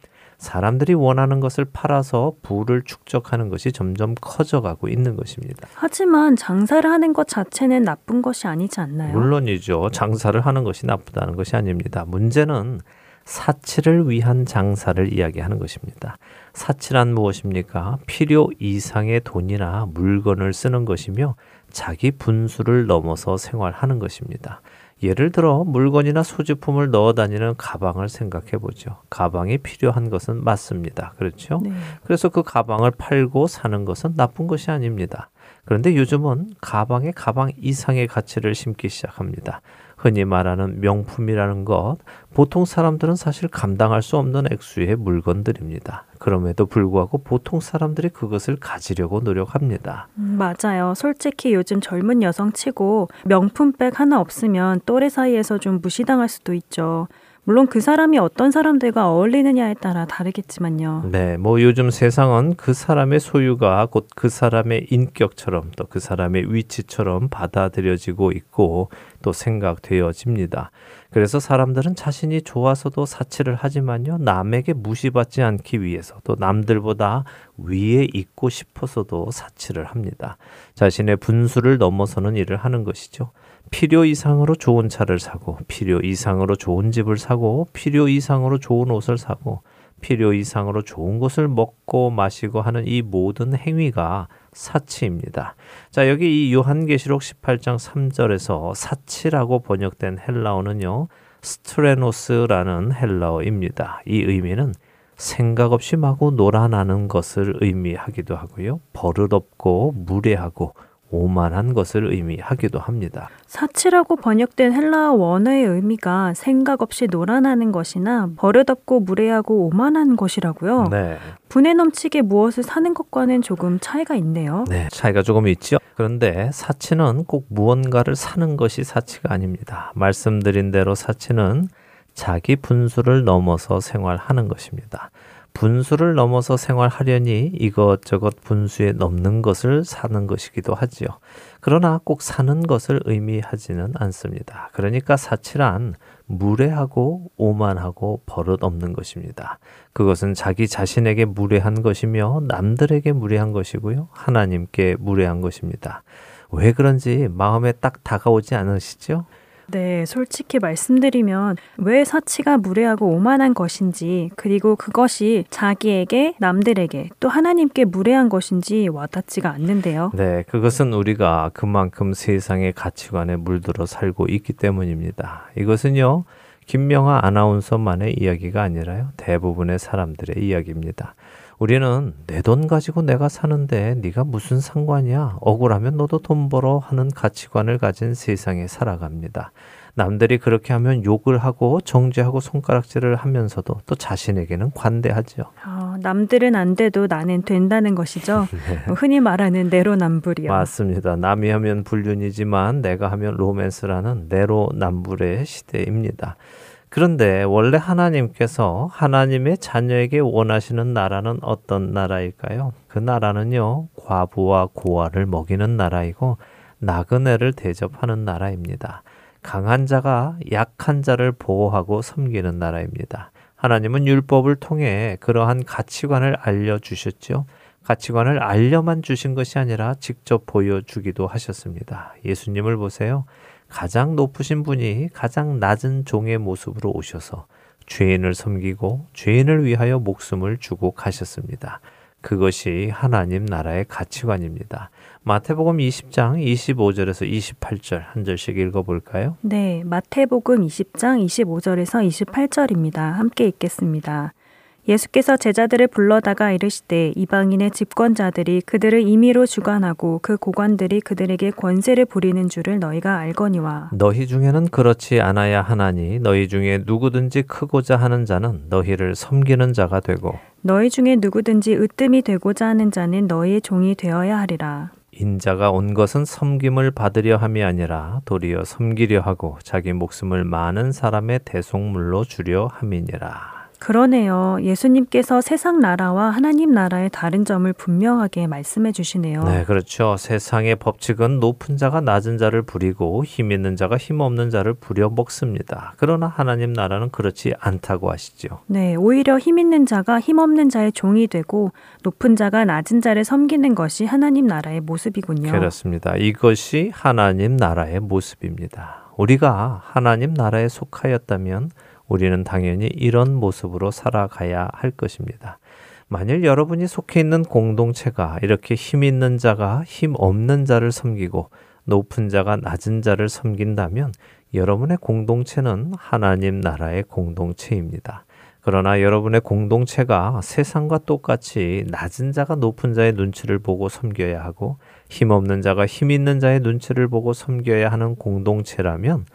사람들이 원하는 것을 팔아서 부를 축적하는 것이 점점 커져가고 있는 것입니다. 하지만 장사를 하는 것 자체는 나쁜 것이 아니지 않나요? 물론이죠. 장사를 하는 것이 나쁘다는 것이 아닙니다. 문제는 사치를 위한 장사를 이야기하는 것입니다. 사치란 무엇입니까? 필요 이상의 돈이나 물건을 쓰는 것이며 자기 분수를 넘어서 생활하는 것입니다. 예를 들어 물건이나 소지품을 넣어 다니는 가방을 생각해 보죠. 가방이 필요한 것은 맞습니다. 그렇죠? 네. 그래서 그 가방을 팔고 사는 것은 나쁜 것이 아닙니다. 그런데 요즘은 가방에 가방 이상의 가치를 심기 시작합니다. 흔히 말하는 명품이라는 것, 보통 사람들은 사실 감당할 수 없는 액수의 물건들입니다. 그럼에도 불구하고 보통 사람들이 그것을 가지려고 노력합니다. 음, 맞아요. 솔직히 요즘 젊은 여성 치고 명품백 하나 없으면 또래 사이에서 좀 무시당할 수도 있죠. 물론 그 사람이 어떤 사람들과 어울리느냐에 따라 다르겠지만요. 네, 뭐 요즘 세상은 그 사람의 소유가 곧 그 사람의 인격처럼 또 그 사람의 위치처럼 받아들여지고 있고 또 생각되어집니다. 그래서 사람들은 자신이 좋아서도 사치를 하지만요, 남에게 무시받지 않기 위해서 또 남들보다 위에 있고 싶어서도 사치를 합니다. 자신의 분수를 넘어서는 일을 하는 것이죠. 필요 이상으로 좋은 차를 사고, 필요 이상으로 좋은 집을 사고, 필요 이상으로 좋은 옷을 사고, 필요 이상으로 좋은 것을 먹고 마시고 하는 이 모든 행위가 사치입니다. 자, 여기 이 요한계시록 18장 3절에서 사치라고 번역된 헬라어는요, 스트레노스라는 헬라어입니다. 이 의미는 생각 없이 마구 놀아나는 것을 의미하기도 하고요. 버릇없고 무례하고 오만한 것을 의미하기도 합니다. 사치라고 번역된 헬라어 원어의 의미가 생각 없이 놀아나는 것이나 버릇없고 무례하고 오만한 것이라고요. 네. 분에 넘치게 무엇을 사는 것과는 조금 차이가 있네요. 네, 차이가 조금 있죠. 그런데 사치는 꼭 무언가를 사는 것이 사치가 아닙니다. 말씀드린 대로 사치는 자기 분수를 넘어서 생활하는 것입니다. 분수를 넘어서 생활하려니 이것저것 분수에 넘는 것을 사는 것이기도 하지요. 그러나 꼭 사는 것을 의미하지는 않습니다. 그러니까 사치란 무례하고 오만하고 버릇 없는 것입니다. 그것은 자기 자신에게 무례한 것이며 남들에게 무례한 것이고요. 하나님께 무례한 것입니다. 왜 그런지 마음에 딱 다가오지 않으시죠? 네, 솔직히 말씀드리면 왜 사치가 무례하고 오만한 것인지 그리고 그것이 자기에게 남들에게 또 하나님께 무례한 것인지 와닿지가 않는데요. 네, 그것은 우리가 그만큼 세상의 가치관에 물들어 살고 있기 때문입니다. 이것은요, 김명아 아나운서만의 이야기가 아니라요, 대부분의 사람들의 이야기입니다. 우리는 내 돈 가지고 내가 사는데 네가 무슨 상관이야? 억울하면 너도 돈 벌어 하는 가치관을 가진 세상에 살아갑니다. 남들이 그렇게 하면 욕을 하고 정죄하고 손가락질을 하면서도 또 자신에게는 관대하죠. 어, 남들은 안 돼도 나는 된다는 것이죠. 네. 흔히 말하는 내로남불이요. 맞습니다. 남이 하면 불륜이지만 내가 하면 로맨스라는 내로남불의 시대입니다. 그런데 원래 하나님께서 하나님의 자녀에게 원하시는 나라는 어떤 나라일까요? 그 나라는요, 과부와 고아를 먹이는 나라이고, 나그네를 대접하는 나라입니다. 강한 자가 약한 자를 보호하고 섬기는 나라입니다. 하나님은 율법을 통해 그러한 가치관을 알려주셨죠. 가치관을 알려만 주신 것이 아니라 직접 보여주기도 하셨습니다. 예수님을 보세요. 가장 높으신 분이 가장 낮은 종의 모습으로 오셔서 죄인을 섬기고 죄인을 위하여 목숨을 주고 가셨습니다. 그것이 하나님 나라의 가치관입니다. 마태복음 20장 25절에서 28절 한 절씩 읽어볼까요? 네, 마태복음 20장 25절에서 28절입니다. 함께 읽겠습니다. 예수께서 제자들을 불러다가 이르시되 이방인의 집권자들이 그들을 임의로 주관하고 그 고관들이 그들에게 권세를 부리는 줄을 너희가 알거니와 너희 중에는 그렇지 않아야 하나니 너희 중에 누구든지 크고자 하는 자는 너희를 섬기는 자가 되고 너희 중에 누구든지 으뜸이 되고자 하는 자는 너희의 종이 되어야 하리라. 인자가 온 것은 섬김을 받으려 함이 아니라 도리어 섬기려 하고 자기 목숨을 많은 사람의 대속물로 주려 함이니라. 그러네요. 예수님께서 세상 나라와 하나님 나라의 다른 점을 분명하게 말씀해 주시네요. 네, 그렇죠. 세상의 법칙은 높은 자가 낮은 자를 부리고 힘 있는 자가 힘 없는 자를 부려 먹습니다. 그러나 하나님 나라는 그렇지 않다고 하시죠. 네, 오히려 힘 있는 자가 힘 없는 자의 종이 되고 높은 자가 낮은 자를 섬기는 것이 하나님 나라의 모습이군요. 그렇습니다. 이것이 하나님 나라의 모습입니다. 우리가 하나님 나라에 속하였다면 우리는 당연히 이런 모습으로 살아가야 할 것입니다. 만일 여러분이 속해 있는 공동체가 이렇게 힘 있는 자가 힘 없는 자를 섬기고 높은 자가 낮은 자를 섬긴다면 여러분의 공동체는 하나님 나라의 공동체입니다. 그러나 여러분의 공동체가 세상과 똑같이 낮은 자가 높은 자의 눈치를 보고 섬겨야 하고 힘 없는 자가 힘 있는 자의 눈치를 보고 섬겨야 하는 공동체라면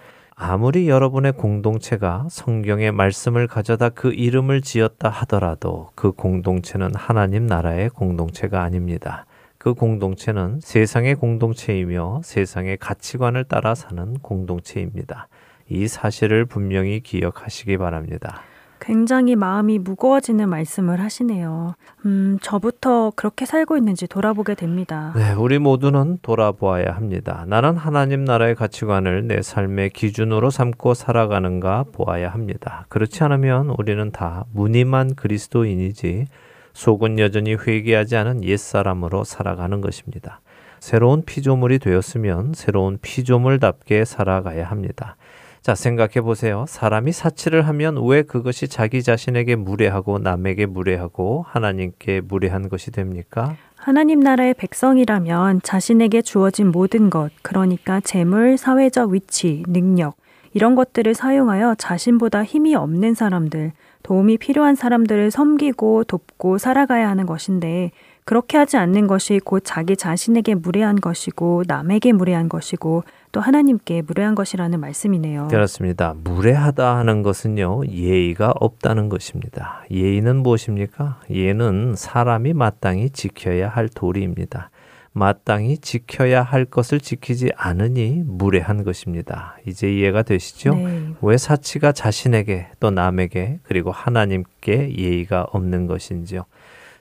아무리 여러분의 공동체가 성경의 말씀을 가져다 그 이름을 지었다 하더라도 그 공동체는 하나님 나라의 공동체가 아닙니다. 그 공동체는 세상의 공동체이며 세상의 가치관을 따라 사는 공동체입니다. 이 사실을 분명히 기억하시기 바랍니다. 굉장히 마음이 무거워지는 말씀을 하시네요. 음, 저부터 그렇게 살고 있는지 돌아보게 됩니다. 네, 우리 모두는 돌아보아야 합니다. 나는 하나님 나라의 가치관을 내 삶의 기준으로 삼고 살아가는가 보아야 합니다. 그렇지 않으면 우리는 다 무늬만 그리스도인이지 속은 여전히 회개하지 않은 옛사람으로 살아가는 것입니다. 새로운 피조물이 되었으면 새로운 피조물답게 살아가야 합니다. 자, 생각해 보세요. 사람이 사치를 하면 왜 그것이 자기 자신에게 무례하고 남에게 무례하고 하나님께 무례한 것이 됩니까? 하나님 나라의 백성이라면 자신에게 주어진 모든 것, 그러니까 재물, 사회적 위치, 능력, 이런 것들을 사용하여 자신보다 힘이 없는 사람들, 도움이 필요한 사람들을 섬기고 돕고 살아가야 하는 것인데, 그렇게 하지 않는 것이 곧 자기 자신에게 무례한 것이고, 남에게 무례한 것이고, 또 하나님께 무례한 것이라는 말씀이네요. 그렇습니다. 무례하다 하는 것은요, 예의가 없다는 것입니다. 예의는 무엇입니까? 예는 사람이 마땅히 지켜야 할 도리입니다. 마땅히 지켜야 할 것을 지키지 않으니 무례한 것입니다. 이제 이해가 되시죠? 네. 왜 사치가 자신에게 또 남에게 그리고 하나님께 예의가 없는 것인지요?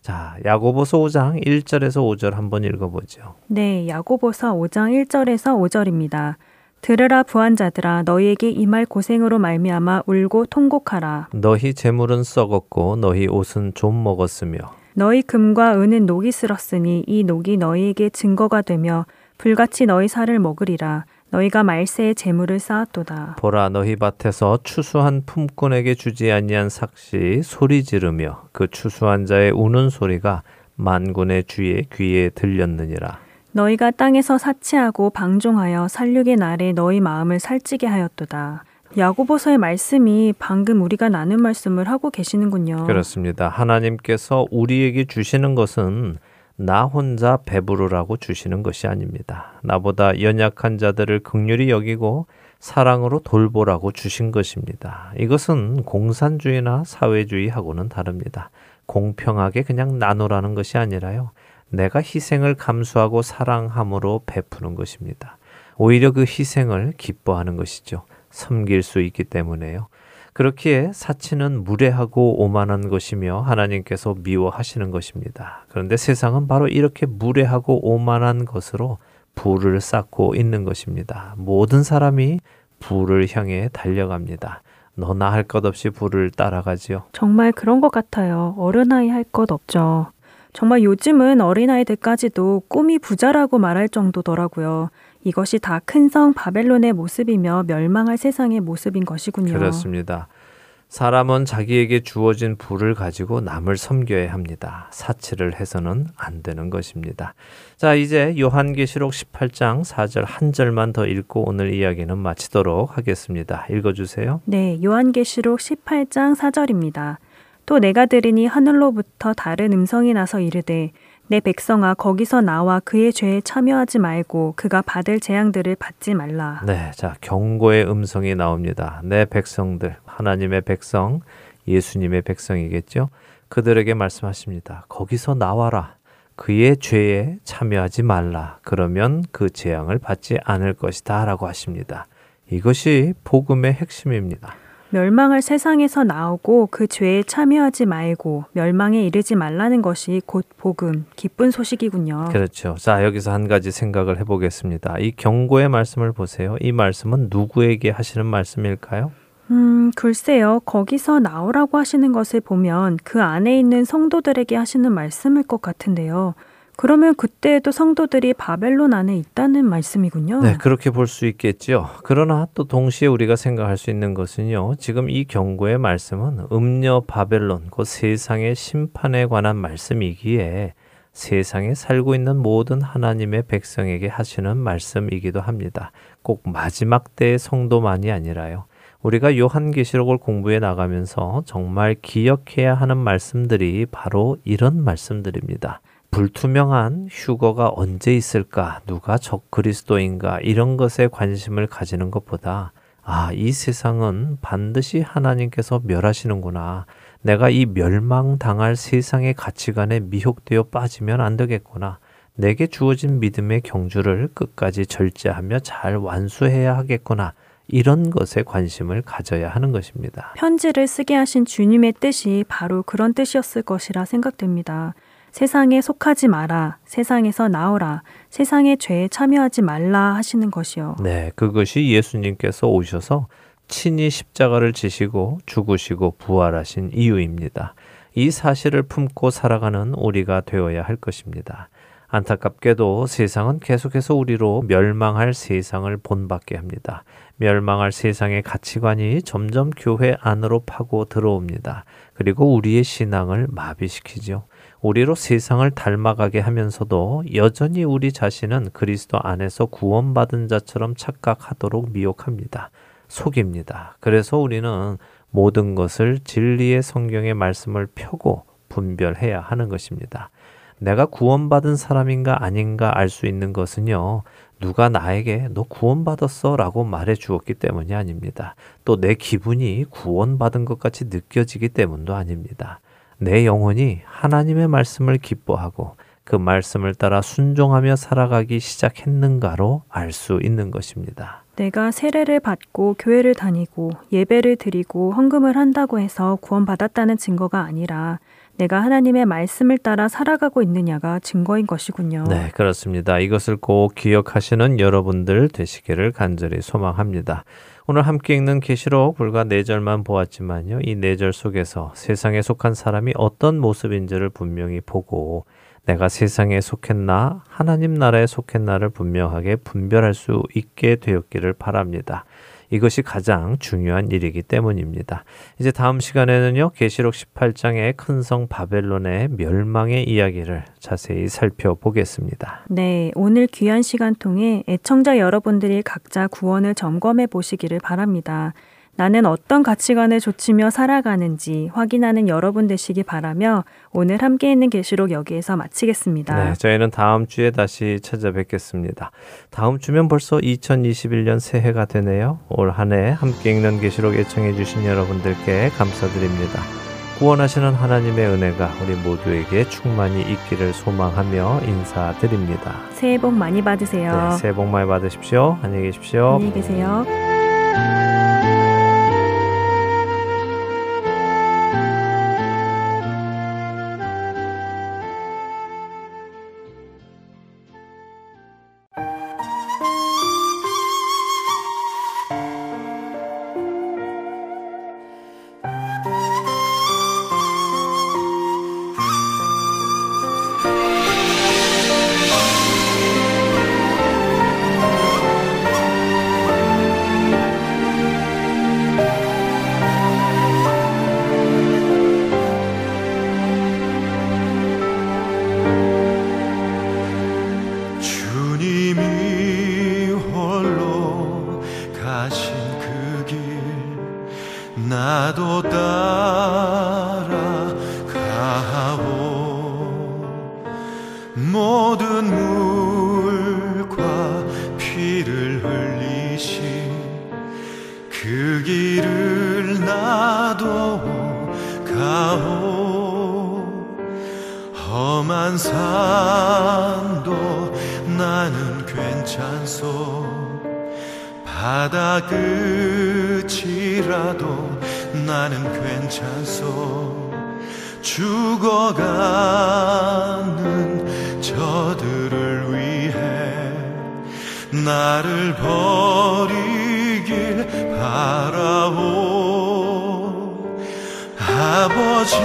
자, 야고보서 5장 1절에서 5절 한번 읽어보죠. 네, 야고보서 5장 1절에서 5절입니다. 들으라 부한 자들아 너희에게 임할 고생으로 말미암아 울고 통곡하라 너희 재물은 썩었고 너희 옷은 좀 먹었으며 너희 금과 은은 녹이 슬었으니 이 녹이 너희에게 증거가 되며 불같이 너희 살을 먹으리라 너희가 말세에 재물을 쌓았도다 보라 너희 밭에서 추수한 품꾼에게 주지 아니한 삭시 소리 지르며 그 추수한 자의 우는 소리가 만군의 주의 귀에 들렸느니라 너희가 땅에서 사치하고 방종하여 살육의 날에 너희 마음을 살찌게 하였도다 야고보서의 말씀이 방금 우리가 나눈 말씀을 하고 계시는군요. 그렇습니다. 하나님께서 우리에게 주시는 것은 나 혼자 배부르라고 주시는 것이 아닙니다. 나보다 연약한 자들을 극률히 여기고 사랑으로 돌보라고 주신 것입니다. 이것은 공산주의나 사회주의하고는 다릅니다. 공평하게 그냥 나누라는 것이 아니라요. 내가 희생을 감수하고 사랑함으로 베푸는 것입니다. 오히려 그 희생을 기뻐하는 것이죠. 섬길 수 있기 때문에요. 그렇기에 사치는 무례하고 오만한 것이며 하나님께서 미워하시는 것입니다. 그런데 세상은 바로 이렇게 무례하고 오만한 것으로 부를 쌓고 있는 것입니다. 모든 사람이 부를 향해 달려갑니다. 너나 할 것 없이 부를 따라가지요. 정말 그런 것 같아요. 어른아이 할 것 없죠. 정말 요즘은 어린아이들까지도 꿈이 부자라고 말할 정도더라고요. 이것이 다 큰 성 바벨론의 모습이며 멸망할 세상의 모습인 것이군요. 그렇습니다. 사람은 자기에게 주어진 부를 가지고 남을 섬겨야 합니다. 사치를 해서는 안 되는 것입니다. 자, 이제 요한계시록 18장 4절 한 절만 더 읽고 오늘 이야기는 마치도록 하겠습니다. 읽어 주세요. 네, 요한계시록 18장 4절입니다. 또 내가 들으니 하늘로부터 다른 음성이 나서 이르되 내 백성아 거기서 나와 그의 죄에 참여하지 말고 그가 받을 재앙들을 받지 말라. 네, 자 경고의 음성이 나옵니다. 내 백성들, 하나님의 백성, 예수님의 백성이겠죠. 그들에게 말씀하십니다. 거기서 나와라. 그의 죄에 참여하지 말라. 그러면 그 재앙을 받지 않을 것이다. 라고 하십니다. 이것이 복음의 핵심입니다. 멸망할 세상에서 나오고 그 죄에 참여하지 말고 멸망에 이르지 말라는 것이 곧 복음, 기쁜 소식이군요. 그렇죠. 자, 여기서 한 가지 생각을 해보겠습니다. 이 경고의 말씀을 보세요. 이 말씀은 누구에게 하시는 말씀일까요? 음, 글쎄요. 거기서 나오라고 하시는 것을 보면 그 안에 있는 성도들에게 하시는 말씀일 것 같은데요. 그러면 그때에도 성도들이 바벨론 안에 있다는 말씀이군요. 네, 그렇게 볼 수 있겠죠. 그러나 또 동시에 우리가 생각할 수 있는 것은요. 지금 이 경고의 말씀은 음녀 바벨론, 그 세상의 심판에 관한 말씀이기에 세상에 살고 있는 모든 하나님의 백성에게 하시는 말씀이기도 합니다. 꼭 마지막 때의 성도만이 아니라요. 우리가 요한계시록을 공부해 나가면서 정말 기억해야 하는 말씀들이 바로 이런 말씀들입니다. 불투명한 휴거가 언제 있을까? 누가 적 그리스도인가? 이런 것에 관심을 가지는 것보다 아, 이 세상은 반드시 하나님께서 멸하시는구나. 내가 이 멸망당할 세상의 가치관에 미혹되어 빠지면 안 되겠구나. 내게 주어진 믿음의 경주를 끝까지 절제하며 잘 완수해야 하겠구나. 이런 것에 관심을 가져야 하는 것입니다. 편지를 쓰게 하신 주님의 뜻이 바로 그런 뜻이었을 것이라 생각됩니다. 세상에 속하지 마라, 세상에서 나오라, 세상의 죄에 참여하지 말라 하시는 것이요. 네, 그것이 예수님께서 오셔서 친히 십자가를 지시고 죽으시고 부활하신 이유입니다. 이 사실을 품고 살아가는 우리가 되어야 할 것입니다. 안타깝게도 세상은 계속해서 우리로 멸망할 세상을 본받게 합니다. 멸망할 세상의 가치관이 점점 교회 안으로 파고 들어옵니다. 그리고 우리의 신앙을 마비시키죠. 우리로 세상을 닮아가게 하면서도 여전히 우리 자신은 그리스도 안에서 구원받은 자처럼 착각하도록 미혹합니다. 속입니다. 그래서 우리는 모든 것을 진리의 성경의 말씀을 펴고 분별해야 하는 것입니다. 내가 구원받은 사람인가 아닌가 알 수 있는 것은요, 누가 나에게 너 구원받았어 라고 말해 주었기 때문이 아닙니다. 또 내 기분이 구원받은 것 같이 느껴지기 때문도 아닙니다. 내 영혼이 하나님의 말씀을 기뻐하고 그 말씀을 따라 순종하며 살아가기 시작했는가로 알 수 있는 것입니다. 내가 세례를 받고 교회를 다니고 예배를 드리고 헌금을 한다고 해서 구원받았다는 증거가 아니라 내가 하나님의 말씀을 따라 살아가고 있느냐가 증거인 것이군요. 네, 그렇습니다. 이것을 꼭 기억하시는 여러분들 되시기를 간절히 소망합니다. 오늘 함께 읽는 계시록 불과 네 절만 보았지만요. 이네절 속에서 세상에 속한 사람이 어떤 모습인지를 분명히 보고 내가 세상에 속했나 하나님 나라에 속했나를 분명하게 분별할 수 있게 되었기를 바랍니다. 이것이 가장 중요한 일이기 때문입니다. 이제 다음 시간에는요. 계시록 18장의 큰 성 바벨론의 멸망의 이야기를 자세히 살펴보겠습니다. 네, 오늘 귀한 시간 통해 애청자 여러분들이 각자 구원을 점검해 보시기를 바랍니다. 나는 어떤 가치관을 좇으며 살아가는지 확인하는 여러분 되시기 바라며 오늘 함께 있는 계시록 여기에서 마치겠습니다. 네, 저희는 다음 주에 다시 찾아뵙겠습니다. 다음 주면 벌써 2021년 새해가 되네요. 올 한 해 함께 읽는 계시록 애청해 주신 여러분들께 감사드립니다. 구원하시는 하나님의 은혜가 우리 모두에게 충만히 있기를 소망하며 인사드립니다. 새해 복 많이 받으세요. 네, 새해 복 많이 받으십시오. 안녕히 계십시오. 안녕히 계세요. 아버지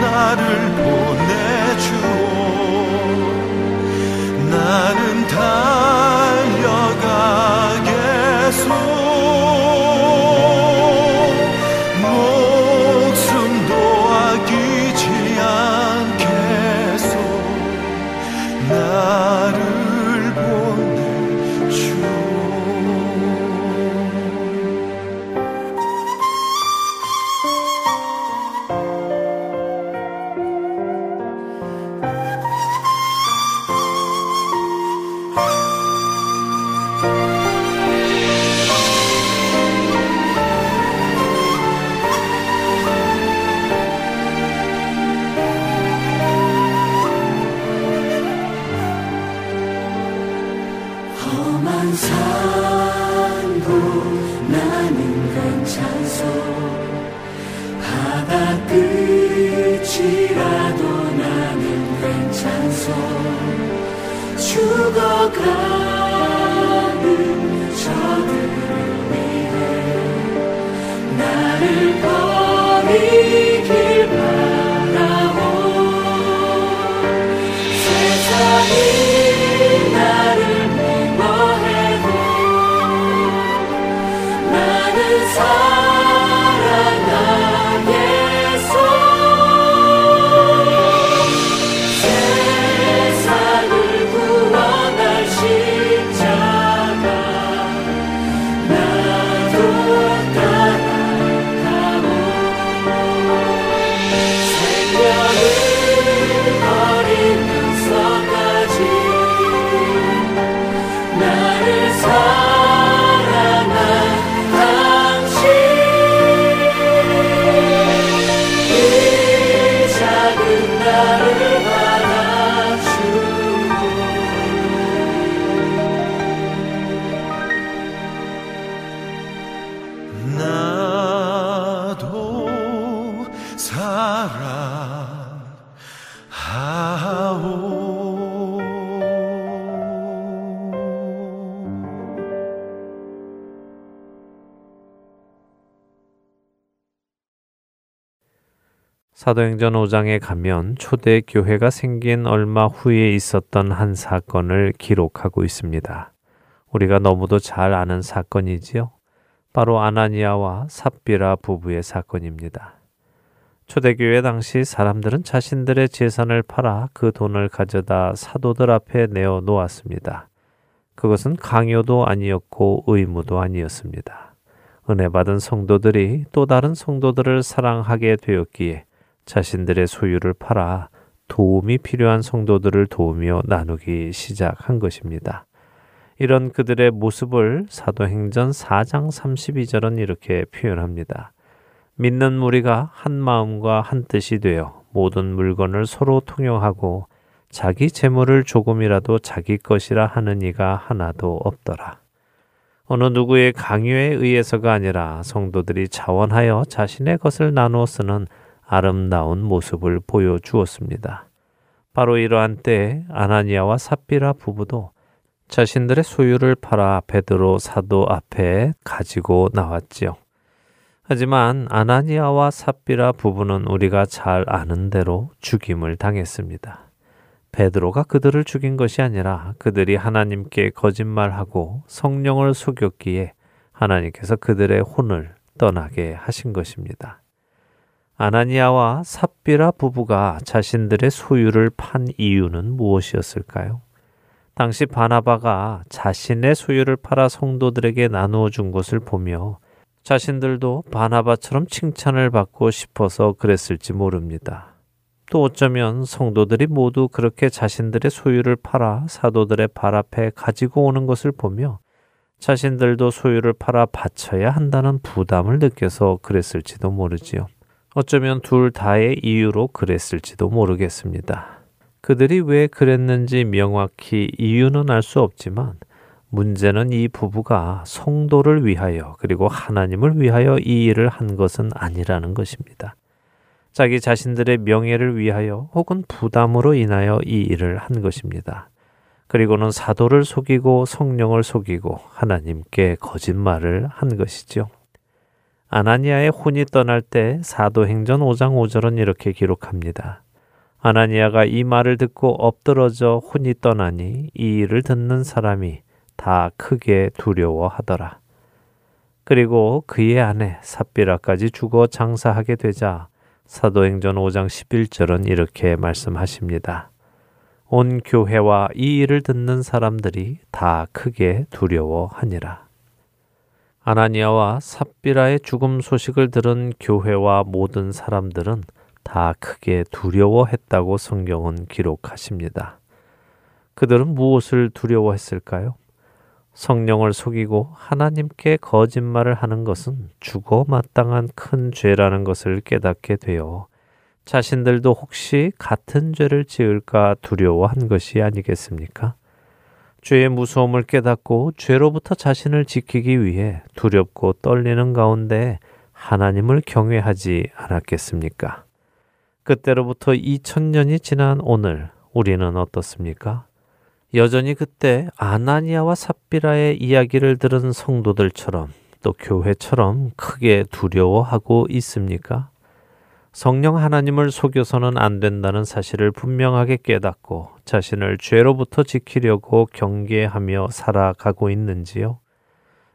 나를 보내 사도행전 5장에 가면 초대 교회가 생긴 얼마 후에 있었던 한 사건을 기록하고 있습니다. 우리가 너무도 잘 아는 사건이지요. 바로 아나니아와 삽비라 부부의 사건입니다. 초대교회 당시 사람들은 자신들의 재산을 팔아 그 돈을 가져다 사도들 앞에 내어 놓았습니다. 그것은 강요도 아니었고 의무도 아니었습니다. 은혜 받은 성도들이 또 다른 성도들을 사랑하게 되었기에 자신들의 소유를 팔아 도움이 필요한 성도들을 도우며 나누기 시작한 것입니다. 이런 그들의 모습을 사도행전 4장 32절은 이렇게 표현합니다. 믿는 무리가 한 마음과 한 뜻이 되어 모든 물건을 서로 통용하고 자기 재물을 조금이라도 자기 것이라 하는 이가 하나도 없더라. 어느 누구의 강요에 의해서가 아니라 성도들이 자원하여 자신의 것을 나누어 쓰는 아름다운 모습을 보여주었습니다. 바로 이러한 때에 아나니아와 삽비라 부부도 자신들의 소유를 팔아 베드로 사도 앞에 가지고 나왔지요. 하지만 아나니아와 삽비라 부부는 우리가 잘 아는 대로 죽임을 당했습니다. 베드로가 그들을 죽인 것이 아니라 그들이 하나님께 거짓말하고 성령을 속였기에 하나님께서 그들의 혼을 떠나게 하신 것입니다. 아나니아와 삽비라 부부가 자신들의 소유를 판 이유는 무엇이었을까요? 당시 바나바가 자신의 소유를 팔아 성도들에게 나누어 준 것을 보며 자신들도 바나바처럼 칭찬을 받고 싶어서 그랬을지 모릅니다. 또 어쩌면 성도들이 모두 그렇게 자신들의 소유를 팔아 사도들의 발 앞에 가지고 오는 것을 보며 자신들도 소유를 팔아 바쳐야 한다는 부담을 느껴서 그랬을지도 모르지요. 어쩌면 둘 다의 이유로 그랬을지도 모르겠습니다. 그들이 왜 그랬는지 명확히 이유는 알 수 없지만 문제는 이 부부가 성도를 위하여 그리고 하나님을 위하여 이 일을 한 것은 아니라는 것입니다. 자기 자신들의 명예를 위하여 혹은 부담으로 인하여 이 일을 한 것입니다. 그리고는 사도를 속이고 성령을 속이고 하나님께 거짓말을 한 것이죠. 아나니아의 혼이 떠날 때 사도행전 5장 5절은 이렇게 기록합니다. 아나니아가 이 말을 듣고 엎드러져 혼이 떠나니 이 일을 듣는 사람이 다 크게 두려워하더라. 그리고 그의 아내 삽비라까지 죽어 장사하게 되자 사도행전 5장 11절은 이렇게 말씀하십니다. 온 교회와 이 일을 듣는 사람들이 다 크게 두려워하니라. 아나니아와 삽비라의 죽음 소식을 들은 교회와 모든 사람들은 다 크게 두려워했다고 성경은 기록하십니다. 그들은 무엇을 두려워했을까요? 성령을 속이고 하나님께 거짓말을 하는 것은 죽어 마땅한 큰 죄라는 것을 깨닫게 되어 자신들도 혹시 같은 죄를 지을까 두려워한 것이 아니겠습니까? 죄의 무서움을 깨닫고 죄로부터 자신을 지키기 위해 두렵고 떨리는 가운데 하나님을 경외하지 않았겠습니까? 그때로부터 2000년이 지난 오늘 우리는 어떻습니까? 여전히 그때 아나니아와 삽비라의 이야기를 들은 성도들처럼 또 교회처럼 크게 두려워하고 있습니까? 성령 하나님을 속여서는 안 된다는 사실을 분명하게 깨닫고 자신을 죄로부터 지키려고 경계하며 살아가고 있는지요?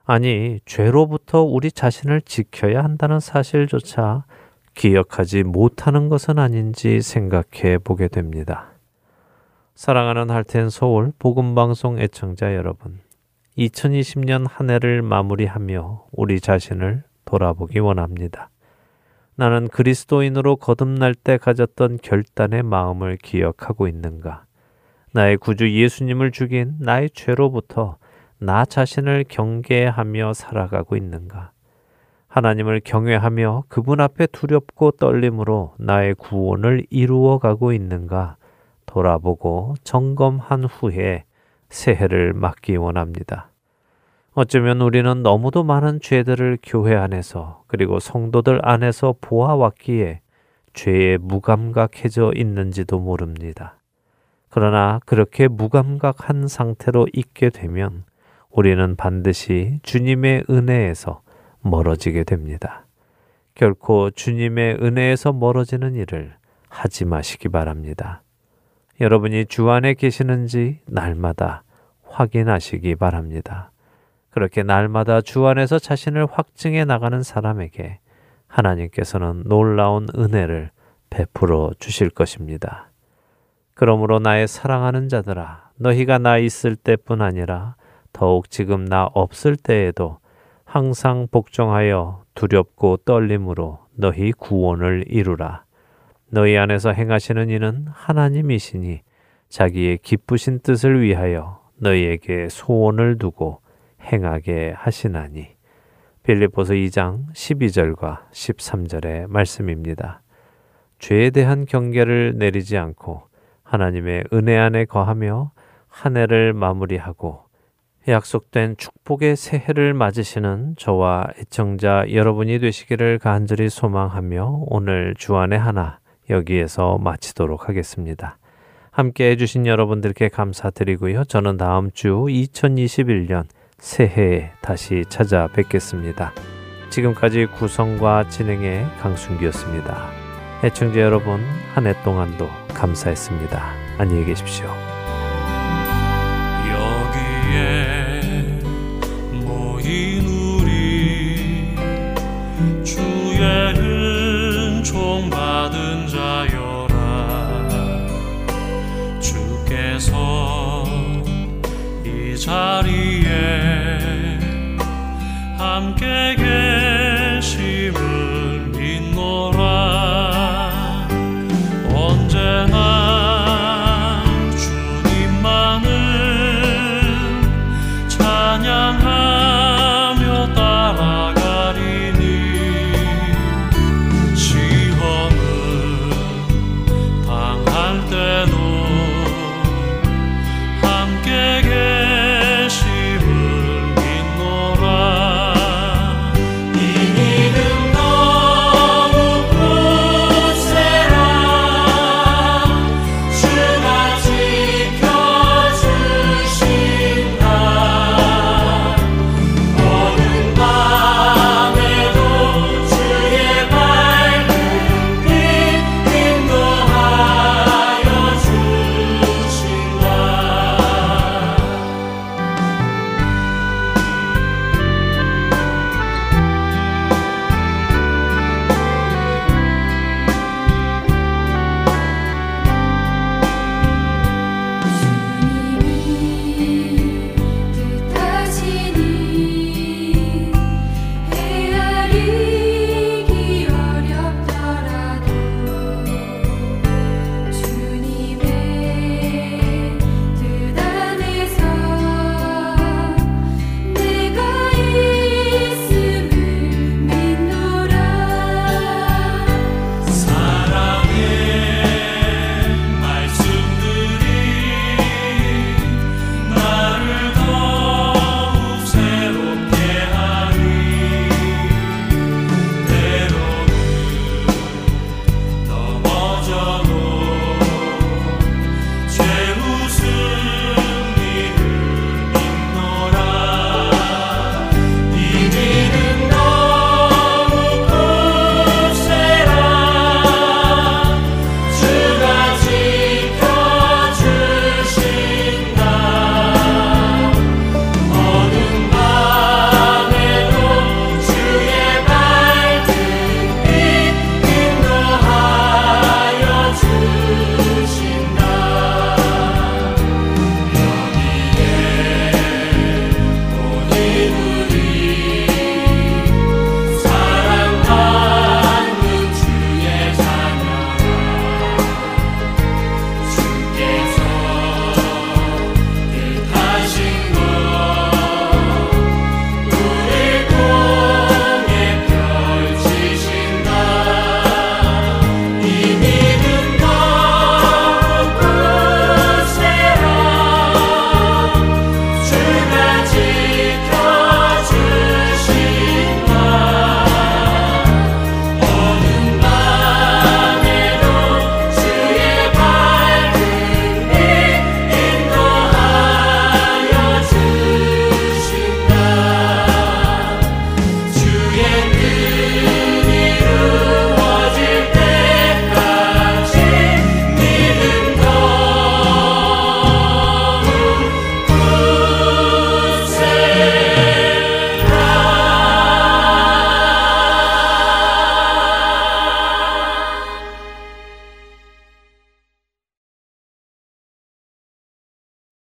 아니, 죄로부터 우리 자신을 지켜야 한다는 사실조차 기억하지 못하는 것은 아닌지 생각해 보게 됩니다. 사랑하는 할텐 서울 복음방송 애청자 여러분, 2020년 한 해를 마무리하며 우리 자신을 돌아보기 원합니다. 나는 그리스도인으로 거듭날 때 가졌던 결단의 마음을 기억하고 있는가? 나의 구주 예수님을 죽인 나의 죄로부터 나 자신을 경계하며 살아가고 있는가? 하나님을 경외하며 그분 앞에 두렵고 떨림으로 나의 구원을 이루어 가고 있는가? 돌아보고 점검한 후에 새해를 맞기 원합니다. 어쩌면 우리는 너무도 많은 죄들을 교회 안에서 그리고 성도들 안에서 보아왔기에 죄에 무감각해져 있는지도 모릅니다. 그러나 그렇게 무감각한 상태로 있게 되면 우리는 반드시 주님의 은혜에서 멀어지게 됩니다. 결코 주님의 은혜에서 멀어지는 일을 하지 마시기 바랍니다. 여러분이 주 안에 계시는지 날마다 확인하시기 바랍니다. 그렇게 날마다 주 안에서 자신을 확증해 나가는 사람에게 하나님께서는 놀라운 은혜를 베풀어 주실 것입니다. 그러므로 나의 사랑하는 자들아, 너희가 나 있을 때뿐 아니라 더욱 지금 나 없을 때에도 항상 복종하여 두렵고 떨림으로 너희 구원을 이루라. 너희 안에서 행하시는 이는 하나님이시니 자기의 기쁘신 뜻을 위하여 너희에게 소원을 두고 행하게 하시나니 빌립보서 2장 12절과 13절의 말씀입니다. 죄에 대한 경계를 내리지 않고 하나님의 은혜 안에 거하며 한 해를 마무리하고 약속된 축복의 새해를 맞으시는 저와 애청자 여러분이 되시기를 간절히 소망하며 오늘 주안의 하나 여기에서 마치도록 하겠습니다. 함께 해주신 여러분들께 감사드리고요. 저는 다음 주 2021년 새해에 다시 찾아뵙겠습니다. 지금까지 구성과 진행의 강순기였습니다. 애청자 여러분, 한 해 동안도 감사했습니다. 안녕히 계십시오. 자리에 함께 계시